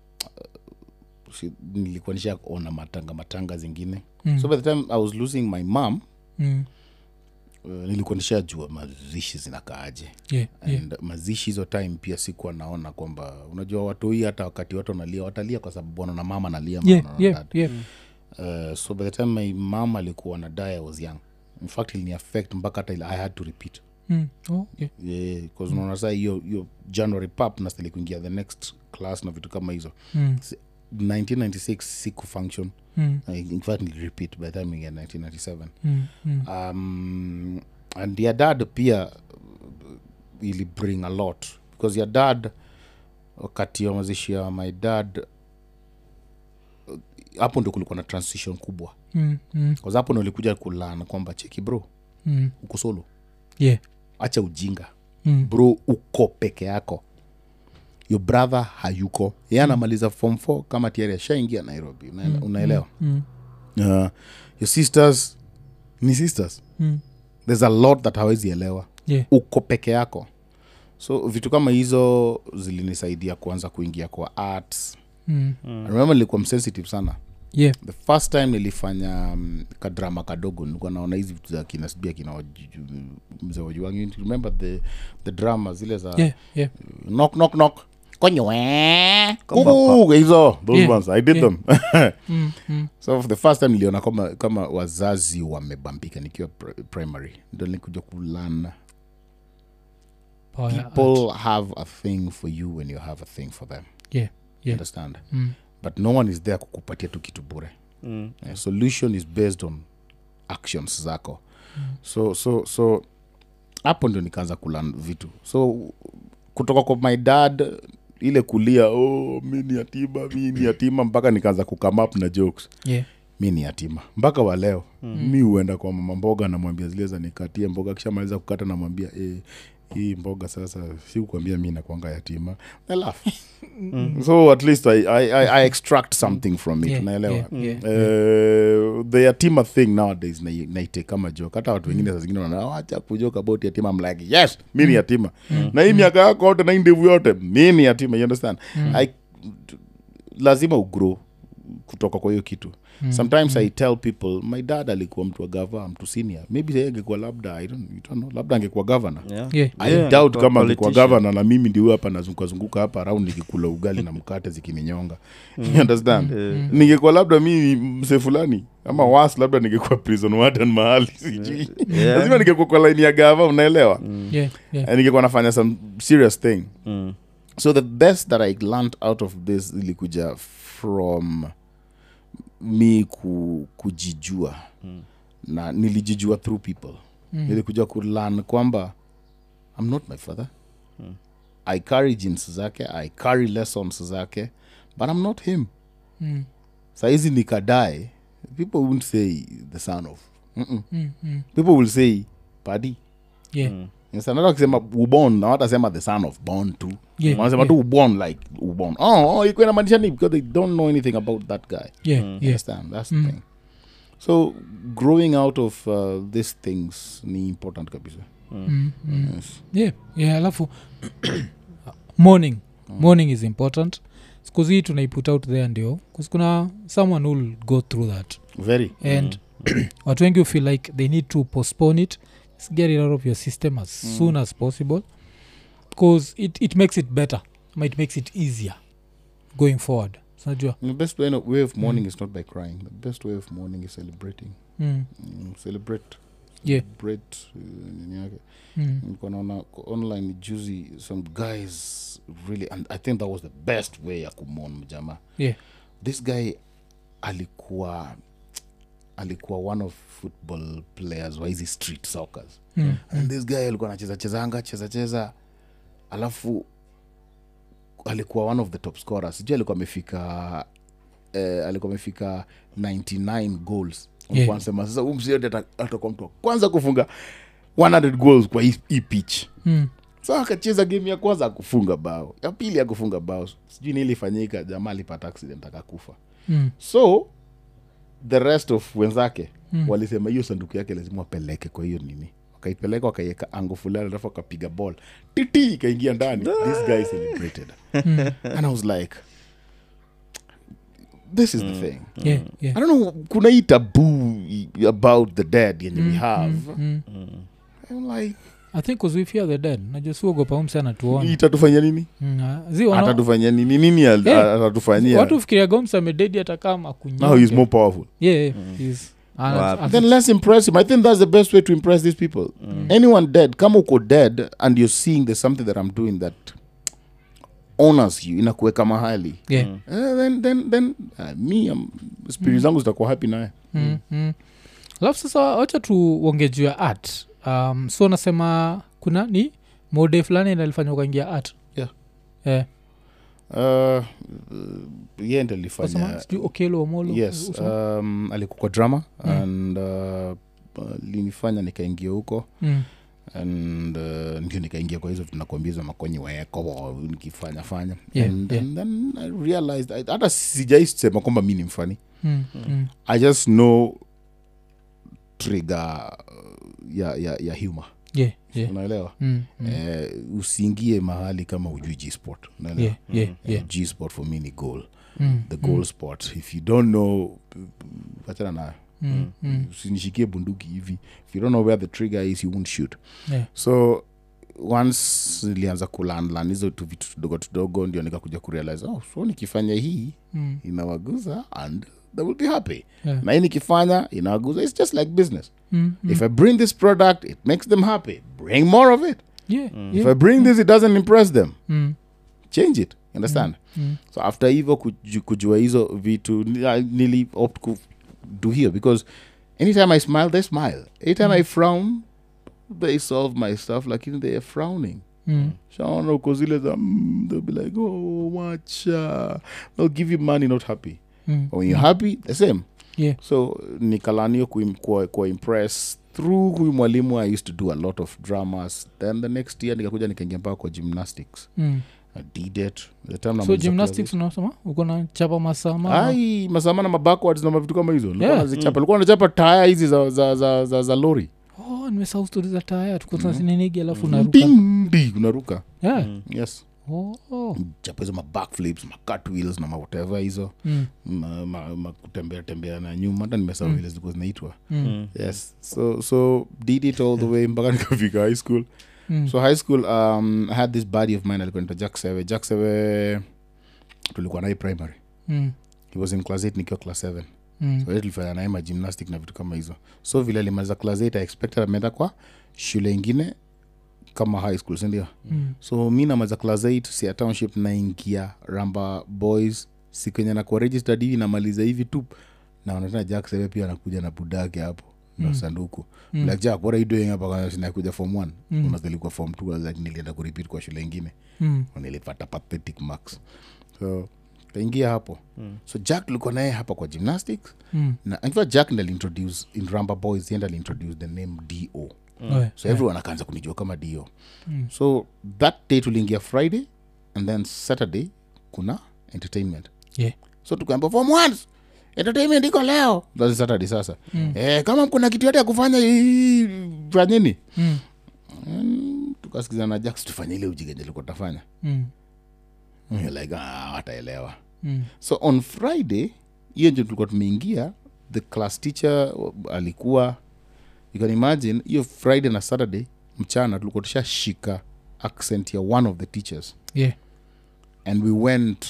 si- nilikuwa nishaona matanga matanga zingine Mm. so by the time i was losing my mom mm. uh, nilikuwa nishajua mazishi zinakaaje yeah, yeah. and mazishi hizo time pia sikuwa naona kwamba unajua watu hii hata wakati watu wanalia watalia kwa sababu wanaona mama nalia yeah, yeah, yeah. Uh, so by the time my mom alikuwa na die i was young in fact ilini affect mpaka hata i had to repeat Mm. Oh, yeah. yeah, unaona saa hiyo hiyo january pap nastali kuingia the next class na vitu kama hizo Mm. 1996 siku function Mm. uh, in fact by the time ingia 1997 Mm. Mm. um, and your dad pia uh, ili bring a lot because your dad wakati ya mazishi ya my dad hapo ndio kulikuwa na transition kubwa Mm. Mm. kause hapo ndo kulana kwamba cheki bro Mm. uko solo yeah. acha ujinga Mm. bro uko peke yako yo brother hayuko ye anamaliza form 4 kama tiari ashaingia nairobi una, unaelewa Mm. uh, your sisters ni sisters Mm. there's a lot that hawezi elewa yeah. uko peke yako so vitu kama hizo zilinisaidia kuanza kuingia kwa arts Mm. mm. remember nilikuwa msensitive sana yeah. the first time nilifanya um, kadrama kadogo nilikuwa naona hizi vitu za kina sibia kina mzee wajuwangi remember the, the drama zile za yeah. yeah. knock knock knock hizo those Yeah, ones i did yeah. them Mm. Mm. so for the first time niliona kama, kama wazazi wamebambika nikiwa pr- primary ndo nilikuja kulana people have a thing for you when you have a thing for them yeah. Yeah. understand Mm. but no one is there kukupatia tu kitu bure Mm. yeah, solution is based on actions zako so so so hapo ndio nikaanza kulan vitu so kutoka kwa my dad ile kulia oh, mi ni yatima mi ni yatima mpaka nikaanza kukamup na jokes yeah. mi ni yatima mpaka wa leo mm. mi huenda kwa mama mboga namwambia zile za nikatie mboga kishamaliza kukata namwambia e, hii mboga sasa sikukwambia mi nakwanga yatima. I mm. so at least I, I, I, I extract something from it Yeah, naelewa yeah, yeah, Eh, the yatima thing nowadays na- naite kama joke. Hata watu wengine saa zingine wanaona kujoke about yatima. I'm like yes mi ni yatima. Na hii miaka yako yote na hii ndevu yote mi ni yatima you understand? I, lazima ugrow kutoka kwa hiyo kitu mm. sometimes i tell people my dad alikuwa mtu wa gava mtu senior maybe yeye angekuwa labda I don't, you don't know, labda angekuwa gavana Yeah. Yeah. i Yeah, doubt kama angekuwa gavana na mimi ndio hapa nazungukazunguka hapa around nikikula ugali na mkate zikininyonga you understand ningekuwa labda mi mse fulani ama was labda ningekuwa prison warden mahali sijui Yeah. lazima ningekuwa kwa line ya gava unaelewa yeah. yeah. Eh, ningekuwa nafanya some serious thing Mm. so the best that i learned out of this ilikuja from mi ku, kujijua mm. na nilijijua through people mm. nilikuja kulan kwamba i'm not my father mm. i carry jeans zake i carry lessons zake but i'm not him Mm. saizi nikadae people won't say the son of Mm-mm. Mm. Mm. people will say padi yeah. Sanata wakisema ubon na watasema the son of bon too Yeah, wanasema yeah. tu ubon like ubon oh, oh ikuwa inamaanisha ni because they don't know anything about that guy yeah. yeah. understand that's the thing so growing out of uh, these things ni important kabisa Mm. Mm. yes. yeah. yeah. alafu morning morning is important skuzi tunaiput out there ndio kuna someone who'll go through that very and watu wengi feel like they need to postpone it get it out of your system as soon as possible because it, it makes it better. Ama it makes it easier going forward. Sinajua the best way, way of mourning is not by crying. The best way of mourning is celebrating. Mm. mm, celebrate. Yeah. celebrate uh, nini yake? Mm. nilikuwa naona online juzi some guys really and i think that was the best way ya kumon mjama yeah. This guy alikuwa alikuwa one of football players wa hizi street soccers. Mm. and this guy alikuwa anacheza chezanga cheza cheza. Alafu alikuwa one of the top scorers. Sijui alikuwa amefika eh, alikuwa amefika 99 goals. Yeah. sasa huu msee atakuwa mtu wa kwanza kufunga 100 goals kwa hii pitch. Mm. so akacheza game ya kwanza akufunga bao. Ya pili akufunga bao. Sijui niilifanyika jamaa alipata accident akakufa. Mm. so the rest of wenzake Mm. mm. walisema hiyo sanduku yake lazima wapeleke kwa hiyo nini. Wakaipeleka wakaiweka ango fulani alafu akapiga ball. Titi ikaingia ndani. This guy celebrated. And i was like this is the thing. Yeah, yeah. i don't know kuna hii taboo about the dead yenye we have. Mm. I'm like i think 'cause we fear the dead. Najua anatuona. Itatufanya nini? Mm, ah, zi wana- atatufanyia nini? Nini al- Eh, atatufanyia? watu fikiria gomsa amededi atakama now he's more powerful. Yeah, yeah, he's- ana- Wow. ana- then let's impress him. I think that's the best way to impress these people. Anyone dead kama uko dead and you're seeing there's something that i'm doing that honors you inakuweka mahali. Yeah. eh, then then then uh, me um, spirit zangu zitakuwa happy naye Mm, mm. alafu sasa wacha tuonge juu ya art um, so nasema kuna ni mode fulani nalifanya ukaingia art Yeah. yeah. uh, ye ndo wasema alifanya sijui okelo omolo yes um, alikuwa drama Mm. and uh, linifanya nikaingia huko mm. and uh, ndio nikaingia kwa hizo tunakwambia za makonyi weko nikifanya fanya Yeah, and, yeah. and then i realized I- hata sijaisema kwamba mi ni mfani Mm. Mm. i just know trigger ya, ya, ya huma yeah, yeah. unaelewa? Mm, mm. eh, usiingie mahali kama ujui g sport unaelewa? Yeah, yeah, Eh, yeah. g for me ni goal. Mm, the goal sport. If you don't know achana nayo. Mm, mm. usinishikie bunduki hivi. If you don't know where the trigger is you won't shoot. Yeah. so once nilianza kulanlan hizo tu vitu tudogo tudogo ndio nikakuja kurealize oh, so nikifanya hii Mm, inawaguza and they will be happy. Yeah. na hii nikifanya inawaguza it's just like business. Mm, mm. if i bring this product it makes them happy. Bring more of it. Yeah, if yeah. i bring this it doesn't impress them. Mm, change it understand? Mm. so after hivyo kuju- kujua hizo vitu nili opt do hiyo because anytime i smile they smile. Anytime i frown they solve my stuff lakini they are frowning. Mm. shaona uko zile za mm, they'll be like oh wacha. They'll give you money not happy Mm. But when you're happy? The same. Yeah. so nikalanio kua kuwa, kuwa impress through huyu mwalimu i used to do a lot of dramas. Then the next year nikakuja nikaingia mpaka kwa gymnastics. Mm. Masama? Na mabackwards na mavitu kama hizo. Yeah. nazichapa. Likuwa nachapa taya hizi za, za, za, za, za lori oh, nimesahau stori za taya tukoninigi alafu naruka Ding, ding, unaruka. Yeah. yes oh, chapa hizo mabackflips macutwheels na mawhatever hizo Mm. makutembea ma, ma tembea na nyuma hata nimesahau Mm. vile zilikuwa zinaitwa Mm. yes so so did it all the way mpaka nikafika high school Mm. so high school um, i had this buddy of mine alikuwa naitwa jack sewe jack sewe tulikuwa naye primary Mm. he was in class 8 nikiwa class 7 Mm. so tulifanya naye magymnastic na vitu kama hizo so vile alimaliza class 8 i expected ameenda kwa shule ingine kama high school sindio Mm. so mi namaliza class 8 sia township naingia ramba boys siku enye nakuwa registered hivi namaliza hivi tu naona tena jack sewe pia anakuja na budake hapo na Mm. sanduku Mm. like jack what are you doing hapa Kwa sinakuja form one Mm. unazilikuwa form two like nilienda kurepeat kwa shule ingine Mm. nilipata pathetic marks so kaingia hapo Mm. so jack tulikuwa naye hapa kwa gymnastics Mm. na in fact jack ndaliintroduce in ramba boys yenda aliintroduce the name do Oh, so everyone akaanza kunijua kama dio Mm. so that day tuliingia friday and then saturday kuna entertainment Yeah. so tukaamba form once entertainment iko leo That's saturday sasa Mm. eh, kama kuna kitu yote ya kufanya fanyini Mm. Mm, tukasikizana na jack tufanye ile ujigenje likuwa tafanya Mm. like ah, wataelewa Mm. so on friday hiyo ndio tulikuwa tumeingia the class teacher alikuwa you can imagine hiyo friday na saturday mchana tulikuwa tushashika accent ya one of the teachers Yeah. and we went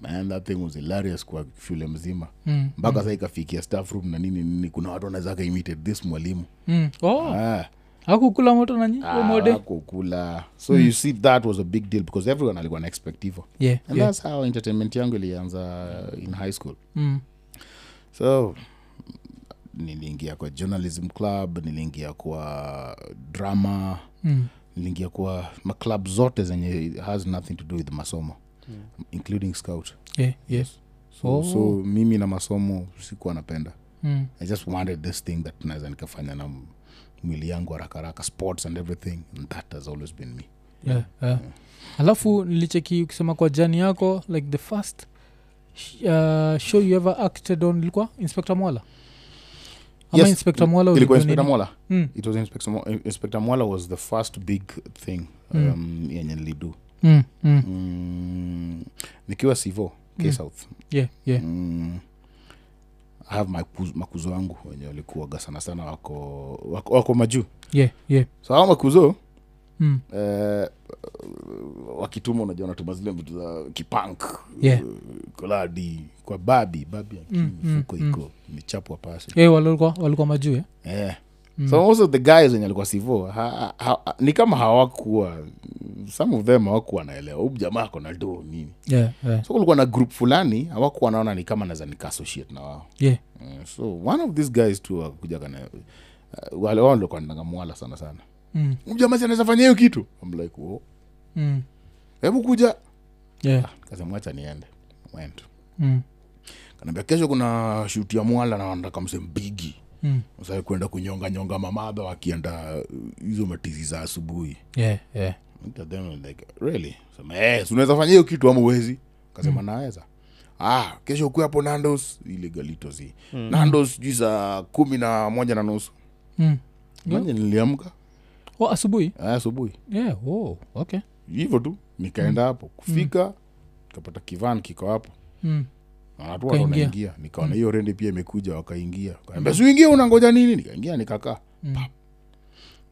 man that thing was hilarious kwa shule mzima Mm. mpaka saa ikafikia staff room na nini nini kuna watu wanaweza kaimitate this mwalimu Mm. Oh, ah, akukula moto nanyiakukula ah, so you see that was a big deal because everyone alikuwa na expect hivo yeah, and yeah. that's how entertainment yangu ilianza in high school Mm. so niliingia kwa journalism club niliingia kwa drama Mm. niliingia kwa maclub zote zenye has nothing to do with masomo including scout yeah, yes. so, Oh. so mimi na masomo sikuwa napenda Mm. i just wanted this thing that naweza nikafanya na mwili yangu haraka haraka sports and everything and that has always been me yeah, yeah. alafu nilicheki ukisema kwa jani yako like the first uh, show you ever acted on ilikuwa inspector mwala Yes, inspector mwala ilikuwa inspector mwala Mm, it was inspector, inspector mwala was the first big thing Mm. um, yenye nilidu mm, mm. mm, nikiwa sivo k Mm. south yeah, yeah. mm, I have makuzo, makuzo wangu wenye walikuwaga sana sana wako, wako, wako majuu yeah, yeah. so hao makuzo Mm. eh, wakituma unajua wanatuma zile vitu za kipank Yeah. eh, koladi kwa babi babi Mm, mm, iko mm. iko imechapwa pasi hey, walikuwa walikuwa majuu eh? eh. Mm. so also the guys wenye alikuwa sivo ha, ha, ni kama hawakuwa some of them hawakuwa naelewa huu jamaa ako na do nini yeah, yeah. so kulikuwa na group fulani hawakuwa naona ni kama naweza nikaassociate na wao yeah. So one of these guys tu akuja kana uh, wale wao ndio kwananga mwala sana sana Mm. mjamasi anaweza fanya hiyo kitu? I'm like oh. Mm. hebu kuja. Yeah. kasemwacha niende. Went Mm. kanaambia kesho kuna shuti ya mwala na nataka msembigi Mm. sa kwenda kunyonga nyonga mamadha wakienda uh, hizo matizi za asubuhi. Yeah, yeah. Like really? Sema eh unaweza fanya hiyo kitu ama uwezi kasema naweza. Ah kesho ukuwe hapo nandos. Ile zi nandos juu saa kumi na moja na nusu. Mm. niliamka Oh, asubuhi? Ah, asubuhi. Yeah. oh, okay. Hivyo tu nikaenda hapo. Kufika nikapata kivan kiko hapo. Mm. wanaingia. Nikaona hiyo rende pia imekuja wakaingia. Kaambia siuingie unangoja nini? Nikaingia nikakaa. Mm.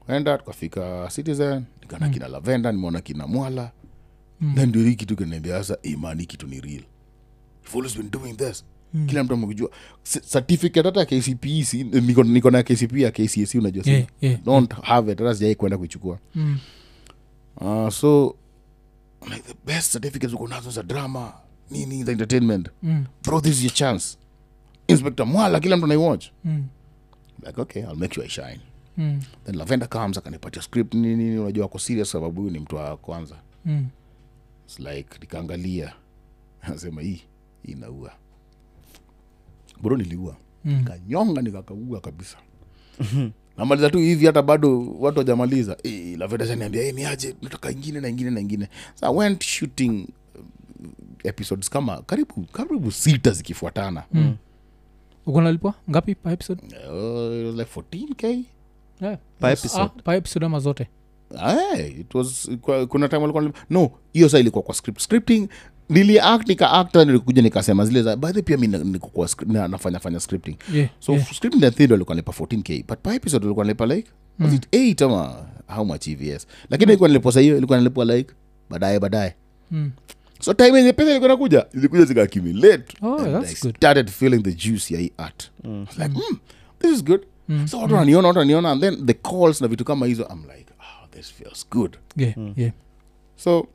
Enda tukafika citizen nikana kina lavenda nimeona kina mwala. Mm. then ndio hii kitu kinaambia sasa imani kitu ni real. Been doing this Mm. kila mtu amekujua certificate hata ya kcpe niko, niko na kcp ya kcac unajua yeah, yeah. don't have it hata sijai kwenda kuichukua Mm. uh, so like the best certificates uko nazo za drama nini the entertainment Mm. bro this is your chance inspector mwala kila mtu anaiwatch Mm. like okay i'll make sure i shine Mm. then lavenda comes akanipatia script nini nini unajua ako serious sababu huyu ni mtu wa kwanza Mm. It's like nikaangalia nasema hii hii inaua bro niliua. Mm. kanyonga nikakaua kabisa. Namaliza tu hivi hata bado watu wajamaliza e, lavedashaniambia e, niaje? Nataka ingine na ingine na ingine. So I went shooting uh, episodes kama karibu karibu sita zikifuatana. Mm. uko nalipwa? Ngapi pa episode? Uh, like 14k yeah. Per episode? ah, pa episode ama zote? Hey, it was kuna time walikuwa no hiyo saa ilikuwa kwa script. Scripting niliact nika acta nilikuja nikasema zile za baadhi pia mi na- nafanya fanya scripting yeah. so yeah. scripting theory walikuwa nalipa 14k but per episode alikuwa nalipa like was it 8 ama how much evs lakini ilikuwa nalipwa saa hiyo ilikuwa nalipwa like baadaye baadaye Mm. so time yenye pesa ilikuwa nakuja ilikuja zikaaccumulate Oh, and I good. started feeling the juice ya hii art mm. like mm, this is good Mm. so watu wananiona watu wananiona and then the calls na vitu kama hizo i'm like oh, this feels good yeah. yeah. so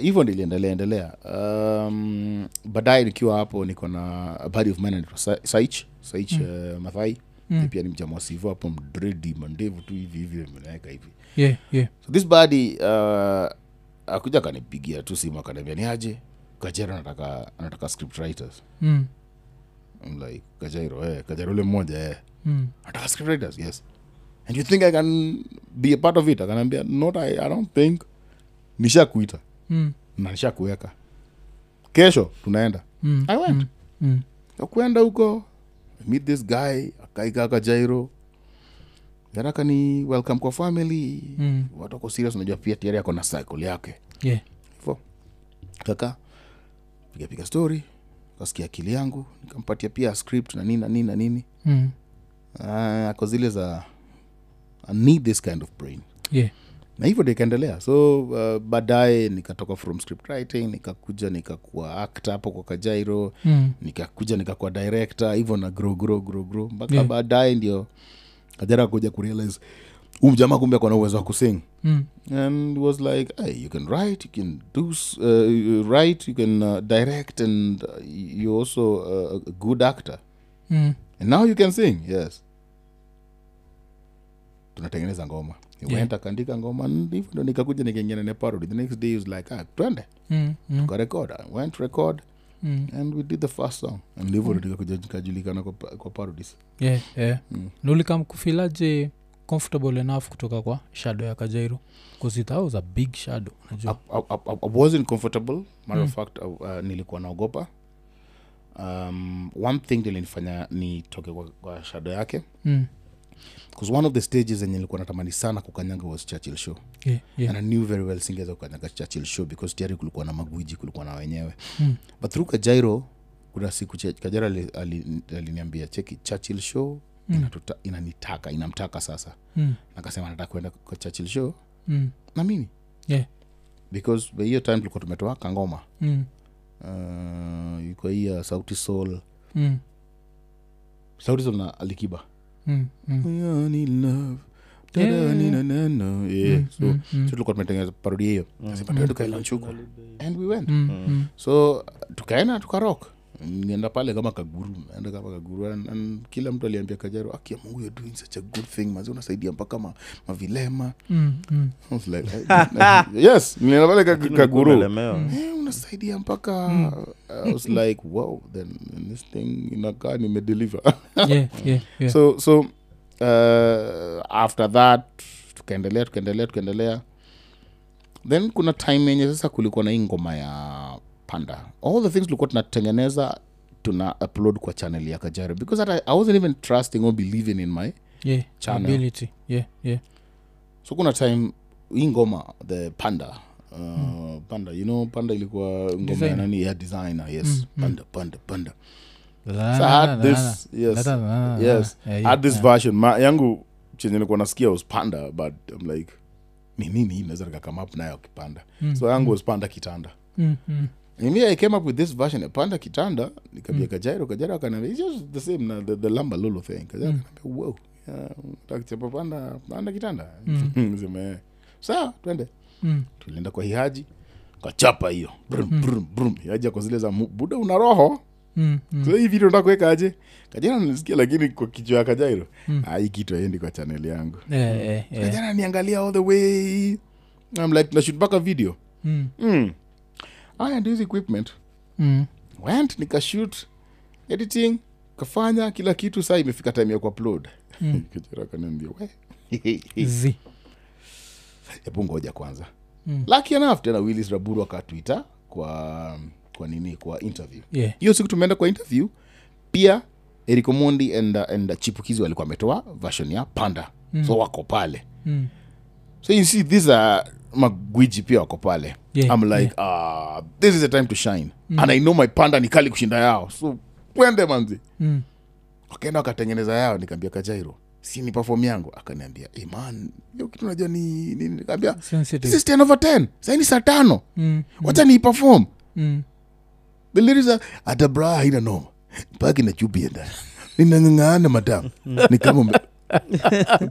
hivyo uh, ndiliendelea endelea um, baadaye nikiwa hapo niko na a of mine anaitwa Sa- saich saich mm. uh, mathai Mm. pia ni mjamwasivo hapo mdredi mandevu tu hivi hivi menaweka hivi yeah. yeah. so this badi uh, akuja akanipigia tu simu akaniambia ni aje kajero anataka anataka script writers Mm. I'm like kajero eh, kajero ule mmoja eh. Mm. anataka script writers yes and you think i can be a part of it akanaambia not I, i don't think nishakuita Mm. na nishakuweka kesho tunaenda Mm. i went Mm. mm. kwenda huko meet this guy akaikaka jairo then akani welcome kwa family Mm. watu ako serious unajua pia tiari ako na cycle yake yeah. hivo kaka piga piga story kasikia akili yangu nikampatia pia script na nini na nini na nini Mm. uh, ako zile za I need this kind of brain yeah. Na hivyo ndio so uh, baadaye nikatoka from script writing nikakuja nikakuwa actor hapo kwa kajairo Mm. nikakuja nikakuwa director hivyo na grow grow grow grow mpaka Yeah. baadaye ndio kajara kuja kurealize huu mjamaa kumbe akona uwezo wa kusing Mm. and was like hey, you can write you can do uh, write you can uh, direct and uh, you also uh, a good actor Mm. and now you can sing yes tunatengeneza ngoma Yeah. went akaandika ngoma hivyo ndo nikakuja nikaingia nene parody the next day he was like ah, twende mm, mm, tukarekod I went record mm. and we did the first song and hivyo mm. nikakuja nikajulikana kwa, kwa parodies yeah, yeah. Mm. nulikam kufilaje comfortable enough kutoka kwa shadow ya kajairo bcause that was a big shadow unajua I, I, I, I wasn't comfortable matter Mm. of fact uh, uh, nilikuwa naogopa um, one thing lilinifanya nitoke kwa, kwa shado yake mm. Bcause one of the stages enye nilikuwa natamani sana kukanyaga was churchill show yeah, yeah. and i knew very well singeweza kukanyaga churchill show because tayari kulikuwa na magwiji kulikuwa na wenyewe Mm. but through kajairo kuna siku kajairo aliniambia ali- ali- cheki churchill show Mm. inatuta, inanitaka inamtaka sasa Mm. nakasema nataka kuenda kwa churchill show Mm. na mimi Yeah. because by hiyo time tulikuwa tumetoa kangoma Mm. uh, iko hii ya sauti sol Mm. sauti sol na alikiba Mm. Mm. Yeah, are in love. Yeah. Yeah, Mm, so mm, mm. tulikuwa tumetengeneza parodi hiyo Nasema, "Twende tukaelaunch huko." and we went Mm. Mm. so tukaenda tukarok nienda pale kama kaguru enda kama kaguru and, and kila mtu aliambia kajaro akia mungu you're doing such a good thing mazi unasaidia mpaka ma, mavilema Mm. Mm. I was like, yes nienda pale ka- kaguru Umelemewa. Eh, unasaidia mpaka i was like wow then this thing inakaa nimedeliver Yeah, yeah, yeah. so so uh, after that tukaendelea tukaendelea tukaendelea then kuna time yenye sasa kulikuwa na hii ngoma ya panda all the things tulikuwa tunatengeneza tuna upload kwa channel ya kajari because hata i wasn't even trusting or believing in my yeah. channel. ability yeah, yeah. so kuna time hii ngoma the panda uh, panda you know panda ilikuwa ngoma ya Designer. nani ya designer yes Mm, mm. panda panda panda so had this yes yes I had this version ma, yangu chenye nilikuwa nasikia was panda but i'm like ni nini naweza up nayo kipanda Mm, so yangu was panda kitanda Mm. Mm. Me i came up with this version ya panda kitanda nikabia kajairo kajairo akaniambia it's just the same na the, the lamba lolo thing kajairo Mm. akaniambia wow yeah, takichapa panda panda kitanda Mm. sema eh sawa twende Mm. tulienda kwa hihaji kachapa hiyo brum, brum, brum. hihaji ako zile za buda una roho Mm. Mm. so hii video nataka kuweka aje kajana nisikia lakini kwa kichwa ya kajairo Mm. ah, hii kitu aendi kwa channel yangu eh, eh, eh. kajana niangalia all the way I'm like nashut mpaka video Mm. mm. Aya ndio hizi equipment Mm. went nikashoot editing kafanya kila kitu saa imefika time ya kuupload Mm. kajara we hebu ngoja kwanza Mm. lucky enough tena willis raburu akatwita kwa kwa nini kwa interview Yeah. hiyo siku tumeenda kwa interview pia Eric Omondi and, and chipukizi walikuwa wametoa version ya panda mm. so wako pale Mm. so you see these are magwiji pia wako pale. Yeah, i'm like ah, this is a time to shine. And i know my panda ni kali kushinda yao. So twende manzi Mm. wakaenda wakatengeneza yao nikaambia kajairo si ni perform yangu? Akaniambia hey man hiyo kitu najua ni ni- nikaambia this is 10 over 10 saini saa tano. Mm. wacha ni perform. Mm. the lyrics are hata bra haina noma. Paki na chupi ya ndani ninang'ang'ana madam. Ni kama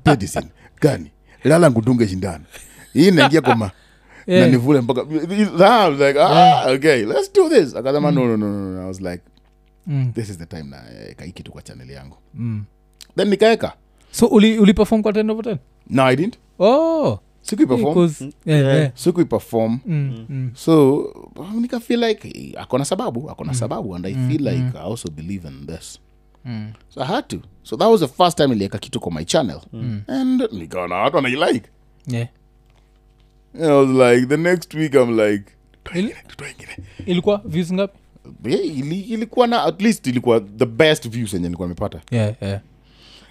medicine gani? Lala ngudunge shindano hii naingia kwa Yeah. nanivule mpaka I was like ah okay let's do this. Akasema no, no, no, no, no. I was like Mm. this is the time na eka kwa chanel yangu. Mm. then nikaeka. So uli, uli perform kwa 10 over 10 no i didn't. Oh. Sikuiperform yeah, yeah. sikuiperform Mm, mm. so nika feel like eh, akona sababu akona sababu and i feel like i also believe in this. Mm. so i had to. So that was the first time ilieka kitu kwa my channel. And nikaona watu wanailike. Yeah. And i was like the next week i'm like ingine ilikuwa views ngapi? Yeah, ili, ilikuwa na at least ilikuwa the best views enye nilikuwa nimepata. Yeah, yeah.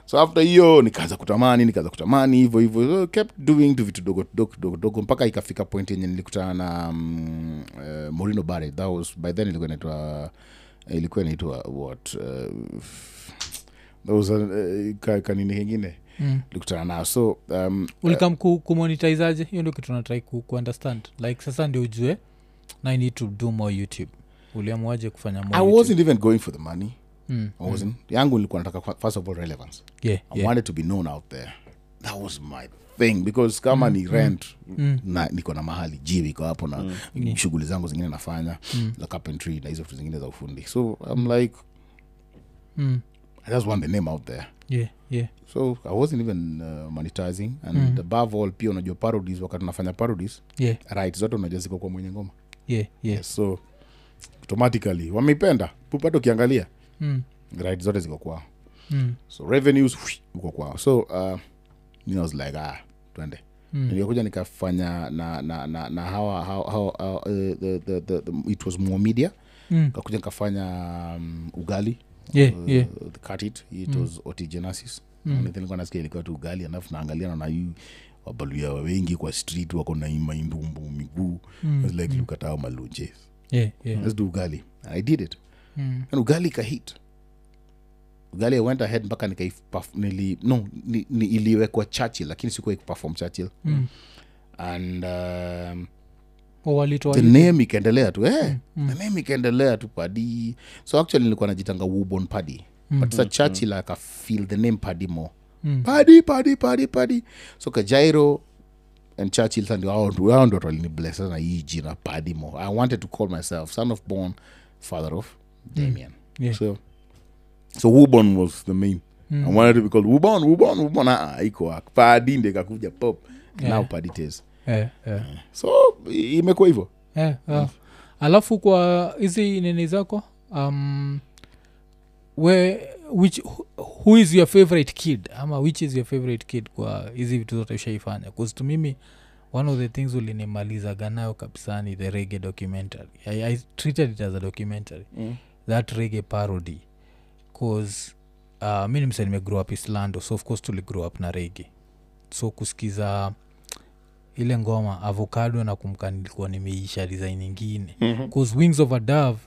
so after hiyo nikaanza kutamani nikaanza kutamani hivyo hivyo so kept doing tu vitu dogo dogo dogo dogo mpaka ikafika point yenye nilikutana na um, uh, morino bare that was by then ilikuwa inaitwa ilikuwa inaitwa what uh, that was a, uh, ka, kanini kengine Mm. nilikutana nao. So um, ulikam uh, kumonetizaje hiyo ndio kitu natrai ku, kuunderstand. Like sasa ndio ujue na i need to do more youtube. Uliamuaje kufanya more i YouTube? wasn't even going for the money. Mm. i wasn't. yangu nilikuwa nataka first of all relevance. Yeah, i yeah. wanted to be known out there. That was my thing because kama ni rent na niko na mahali jiwi iko hapo na shughuli zangu zingine nafanya za carpentry na hizo vitu zingine za ufundi. So i'm like Mm. i just want the name out there yeah yeah. So i wasn't even uh, monetizing. And above all pia unajua parodies wakati unafanya parodies yeah. right zote unajua ziko kwa mwenye ngoma. Yeah yeah. Yes, so automatically wameipenda pupata ukiangalia mm. right zote ziko kwao. Mm. so revenues uko kwao. So uh, you know, I was like ah twende. Mm. nilikuja nikafanya na na na, na hawa, hawa, hawa, hawa, uh, the, the, the, the, it was more media Mm. kakuja nikafanya um, ugali yeah uh, yeah cut it it was otigenesis Mm. nilikuwa nasikia ilikuwa tu ugali alafu naangalia naona wabaluya wengi kwa street wako na maindumbu miguu Mm. Like mm. lukatao malunje yeah yeah let's do ugali and i did it mm. and ugali ikahit ugali i went ahead mpaka nili no ni, ni iliwekwa churchill lakini sikuwa ikiperform churchill Mm. and um, the name ikaendelea tu eh, Mm. the name ikaendelea tu padi so actually nilikuwa najitanga wubon padi Mm. but sa churchill like feel the name padi more. Mm. padi padi padi padi so kajairo and churchill sa ndio hao ndio- hao ndio walini bless na hii jina padi more. I wanted to call myself son of born father of damien. Yeah. so so wubon was the main. Mm. i wanted to be called wubon wubon wubon ah iko padi ndio pop. Yeah. now padi tes Eh, eh. so imekuwa hivyo. Eh, alafu kwa hizi nini zako um, we, which, who- is your favorite kid? Ama which is your favorite kid kwa hizi vitu zote ushaifanya? Kuzitu mimi one of the things ulinimalizaga nayo kabisa ni the rege documentary. I, i treated it as a documentary. That rege parody. Cause uh, mi nimse nimegrow up islando so of course tuli grow up na rege so kusikiza ile ngoma avocado na kumka nilikuwa nimeisha design ingine bcause wings of a dove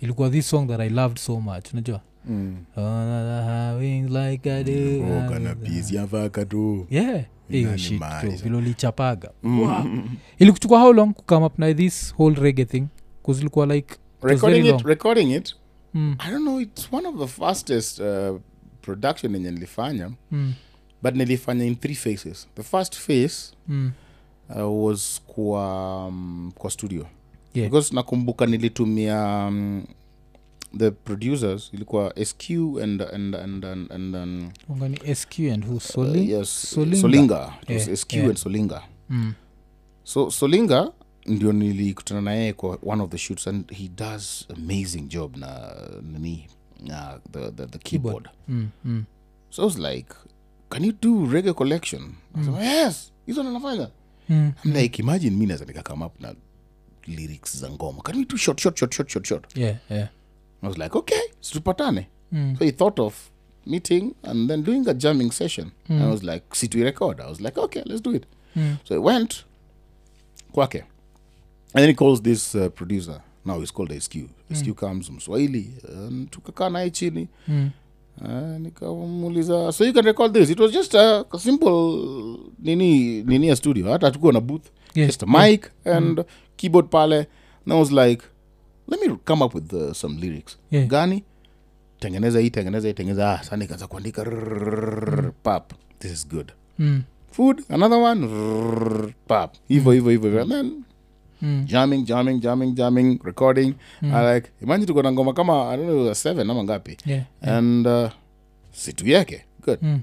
ilikuwa this song that i loved so much unajua? Mm. Oh, like yeah hiyo shit vile ulichapaga. Wow. ilikuchukua how long kucome up na this whole rege thing? Bcause ilikuwa like it recording it recording it. Mm, i don't know it's one of the fastest uh, production yenye nilifanya. Mm, but nilifanya in three phases. The first phase mm. Uh, was kwa, um, kwa studio Yeah. because nakumbuka nilitumia um, the producers ilikuwa sq and and and and, and um, sq and who uh, yes Solinga. solinga Yeah, sq yeah. and solinga mm. so solinga ndio nilikutana naye kwa one of the shoots and he does amazing job na nani na the, the, the keyboard Mm, mm. so i was like can you do reggae collection mm. yes hizo ndo nafanya Mm. I'm like imagine mi naweza nikakame up na lyrics za ngoma. Can we do short short short short short short? Yeah yeah. I was like okay situpatane. Mm. so he thought of meeting and then doing a jamming session. Mm. i was like sit we record. I was like okay let's do it. Mm. so i went kwake. And then he calls this uh, producer. Now he's called sq sq comes mswahili um, tukakaa naye chini. Mm. Uh, nikamuuliza so you can record this. It was just a, a simple nini nini ya studio. Hata hatukuwa na booth Yeah, just a mic and keyboard pale. And i was like let me come up with uh, some lyrics. Yeah. gani? Tengeneza hii tengeneza hii tengeneza ah, sa nikaanza kuandika. Mm. pap this is good. Mm. food another one. Rrr, pap. Hivo hivo hivo hivo. And then Mm. jamming jamming jamming jamming recording. I like imagine tuko na ngoma kama i don't know seven ama ngapi. Yeah and uh, situ yake good. Mm.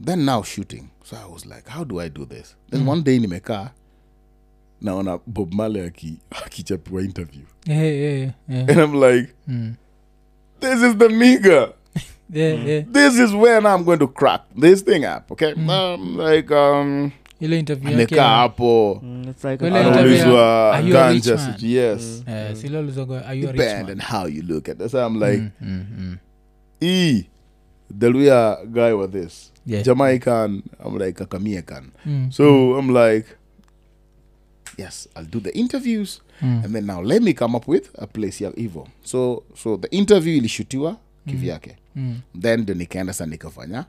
then now shooting. So i was like how do i do this? Then one day nimekaa naona bob male aki- akichapiwa interview. Yeah yeah yeah and i'm like mm. this is the nigga yeah yeah. This is when i'm going to crack this thing up okay? Um, like um ile interview yake amekaa hapo. It's like Well, a- interview- anaulizwa Are you a rich ganja man? sijui, yes. Eh, sile ulizogo are you a rich depend man? on how you look at this i'm like Mm, mm, mm. e the Luya guy with this. Yeah. jamaican i'm like Mm, So I'm like, yes, I'll do the interviews, mm. and then now let me come up with a place ya Evo. So so the interview ilishutiwa kivyake, Mm. then ndo nikaenda sa nikafanya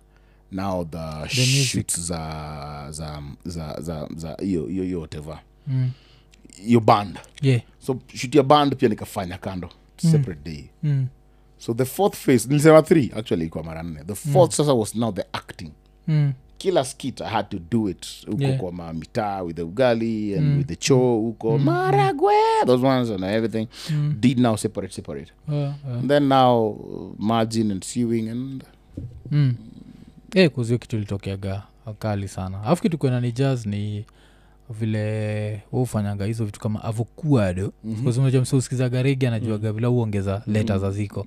now the, the shoots za za za za za hiyo hiyo hiyo whatever Mm. your band. yeah So shoot ya band pia nikafanya kando separate day. mm. So the fourth phase nilisema three actually ilikuwa mara nne. The fourth sasa was now the acting. Mm. kila skit i had to do it huko Yeah. kwa mamitaa with the ugali and with the cho huko maragwe those ones and everything did now separate separate Uh, uh, and then now uh, margin and sewing and mm. Eh, kuzio kitu ilitokeaga kali sana. Alafu kitu kwena ni jazz ni vile ufanyanga hizo vitu kama avokuado mm-hmm. msauskizaga regi anajuaga vile uongeza leta za ziko.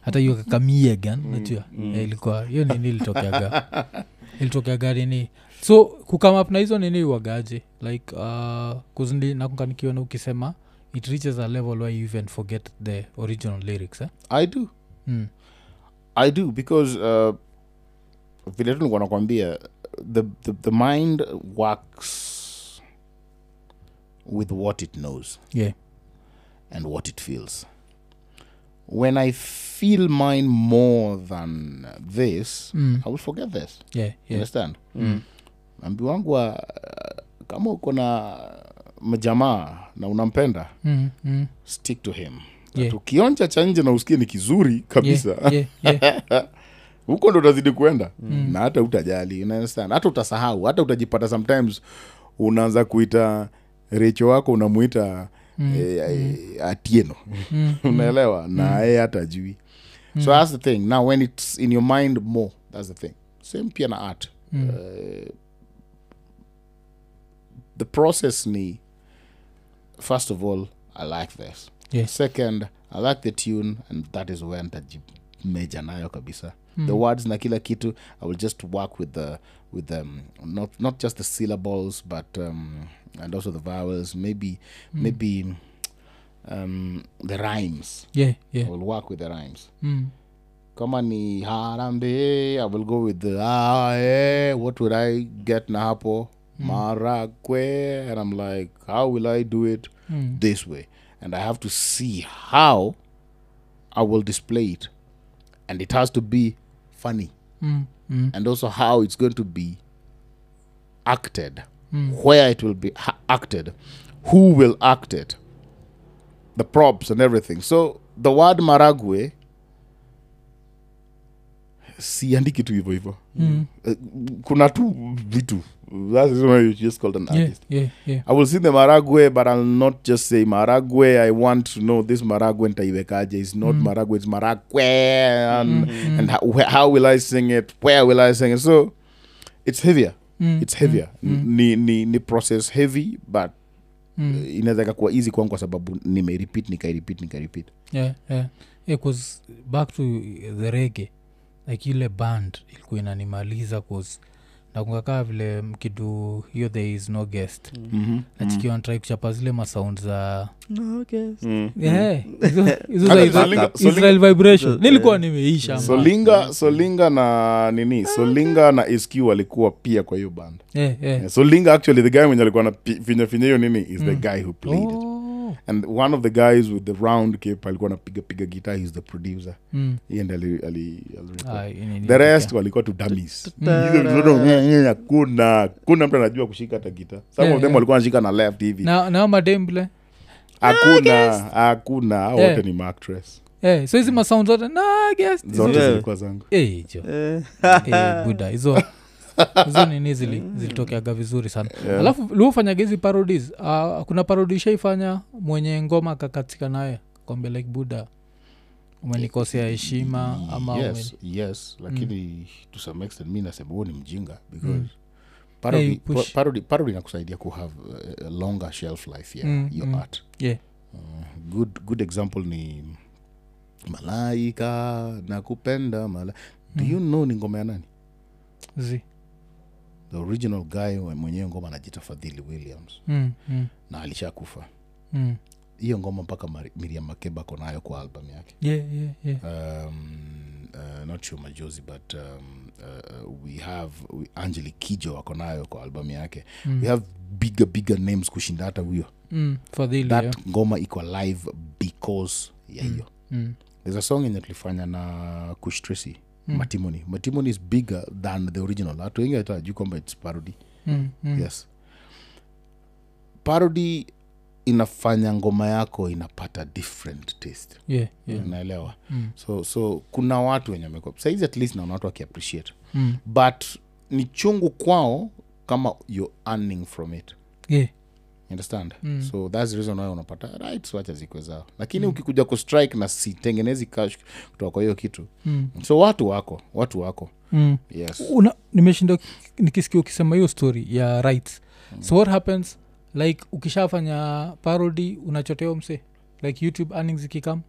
Hata hiyo kakamiegan najua Eh, ilikuwa hiyo nini ilitokeaga. Ilitokeaga nini? So kukamap na hizo nini wagaje like uh, kuzindi nakukanikiona ukisema it reaches a level where you even forget the original lyrics eh? i do. Mm. i do because uh, vile tu nilikuwa nakwambia the, the, the mind works with what it knows yeah and what it feels. When I feel mine more than this, Mm. I will forget this. yeah You yeah understand? Ambi wangu wa, uh, kama uko na mjamaa na unampenda mm. Mm. stick to him Yeah. tukionja ukionja cha nje na usikie ni kizuri kabisa yeah, yeah, yeah. huko ndo utazidi kwenda na hata utajali unaunderstand hata utasahau hata utajipata sometimes unaanza kuita recho wako unamwita mm, e, e, atieno. Mm, unaelewa? Na yeye hata ajui so that's the thing. Now when it's in your mind more that's the thing. Same pia na art. Mm. uh, the process ni first of all i like this. Yes. second i like the tune and that is where ntajimeja nayo kabisa. The words na kila kitu i will just work with the with them. Not not just the syllables but um and also the vowels maybe maybe um the rhymes. Yeah, yeah. I will work with the rhymes. Mm. kama ni harambe i will go with the ah, eh, what would i get na hapo? Marakwe and i'm like how will i do it Mm. this way? And i have to see how i will display it and it has to be funny. Mm. Mm. and also how it's going to be acted. Where it will be acted. Who will act it. The props and everything. So the word maragwe siandiki tu hivyo hivyo Mm. Eh, kuna tu vitu that is why you just called an Yeah, artist yeah, yeah. I will see the maragwe, but I'll not just say maragwe. I want to know this maragwe ntaiwekaje. It's not maragwe, it's maragwe. And, and how, how will I sing it? Where will I sing it? So it's heavier. Mm, It's heavier. Ni, ni, ni process heavy, but Mm. inaweza ikakuwa easy kwangu kwa sababu nimerepeat nikairepeat nikairepeat yeah, yeah. yeah, back to the rege like ile band ilikuwa inanimaliza cause nakungakaa vile mkidu hiyo there is no guest. Mm-hmm. nachikiwa ntrai kuchapa zile masound za za Solinga- Isra- israel vibration. Nilikuwa nimeisha solinga solinga na nini? Solinga na sq alikuwa pia kwa hiyo band. Yeah, yeah. yeah, solinga actually the guy mwenye alikuwa na finya finya hiyo nini is the guy who played it. Oh. And one of the guys with the round cape alikuwa napiga piga guitar he's the producer. Mm. Ndiye ali, ali, ali Ah, the rest walikuwa tu dummies. Hizo hakuna hakuna mtu anajua kushika hata guitar. Some Yeah, of them yeah. walikuwa anashika na left hivi. Na nao madembile hakuna hakuna. Yeah. wote ni mactress yeah, so hizi masound zote na zote zilikuwa zangu. Eh, jo. Eh, Eh, buda hizo hizo nini zili, zilitokeaga vizuri sana. Alafu liufanyaga hizi parodies? Uh, kuna parodi ishaifanya mwenye ngoma kakatika naye kwambia like buda umenikosea heshima ama yes umeni- yes lakini to some extent mi nasema huo ni mjinga because Mm. parody, Hey, push. pa- parody, parody nakusaidia kuhave a longer shelf life yeah, Mm, your mm. art. Yeah. good good example ni malaika nakupenda mala do you know ni ngoma ya nani? Zi the original guy mwenyewe ngoma anajita fadhili williams mm, mm, na alishakufa mm. hiyo ngoma mpaka miriam makeba ako nayo kwa album yake yeah, yeah, yeah. um, uh, not sure majozi but um, uh, we have we, angeli kijo ako nayo kwa album yake Mm. we have bigger bigger names kushinda hata huyo Mm, fadhili that yeah. ngoma iko live because ya hiyo mm. there's a song yenye tulifanya na kush tracy mm. matimony matimony is bigger than the original watu wengi hata kwamba its parody Mm, mm. yes parody inafanya ngoma yako inapata different taste yeah, yeah. unaelewa Mm. so so kuna watu wenye wamekuwa saizi at least naona watu wakiappreciate Mm. but ni chungu kwao kama you're earning from it yeah. Understand? Mm. so thats the reason why unapata right wacha zikwe zao. Lakini ukikuja kustrike na sitengenezi cash kutoka kwa hiyo kitu. Mm. so watu wako watu wako. Mm. yes. Nimeshinda nikisikia ukisema hiyo story ya rights. So what happens? Like ukishafanya parody unachoteo mse. Like youtube earnings ikikam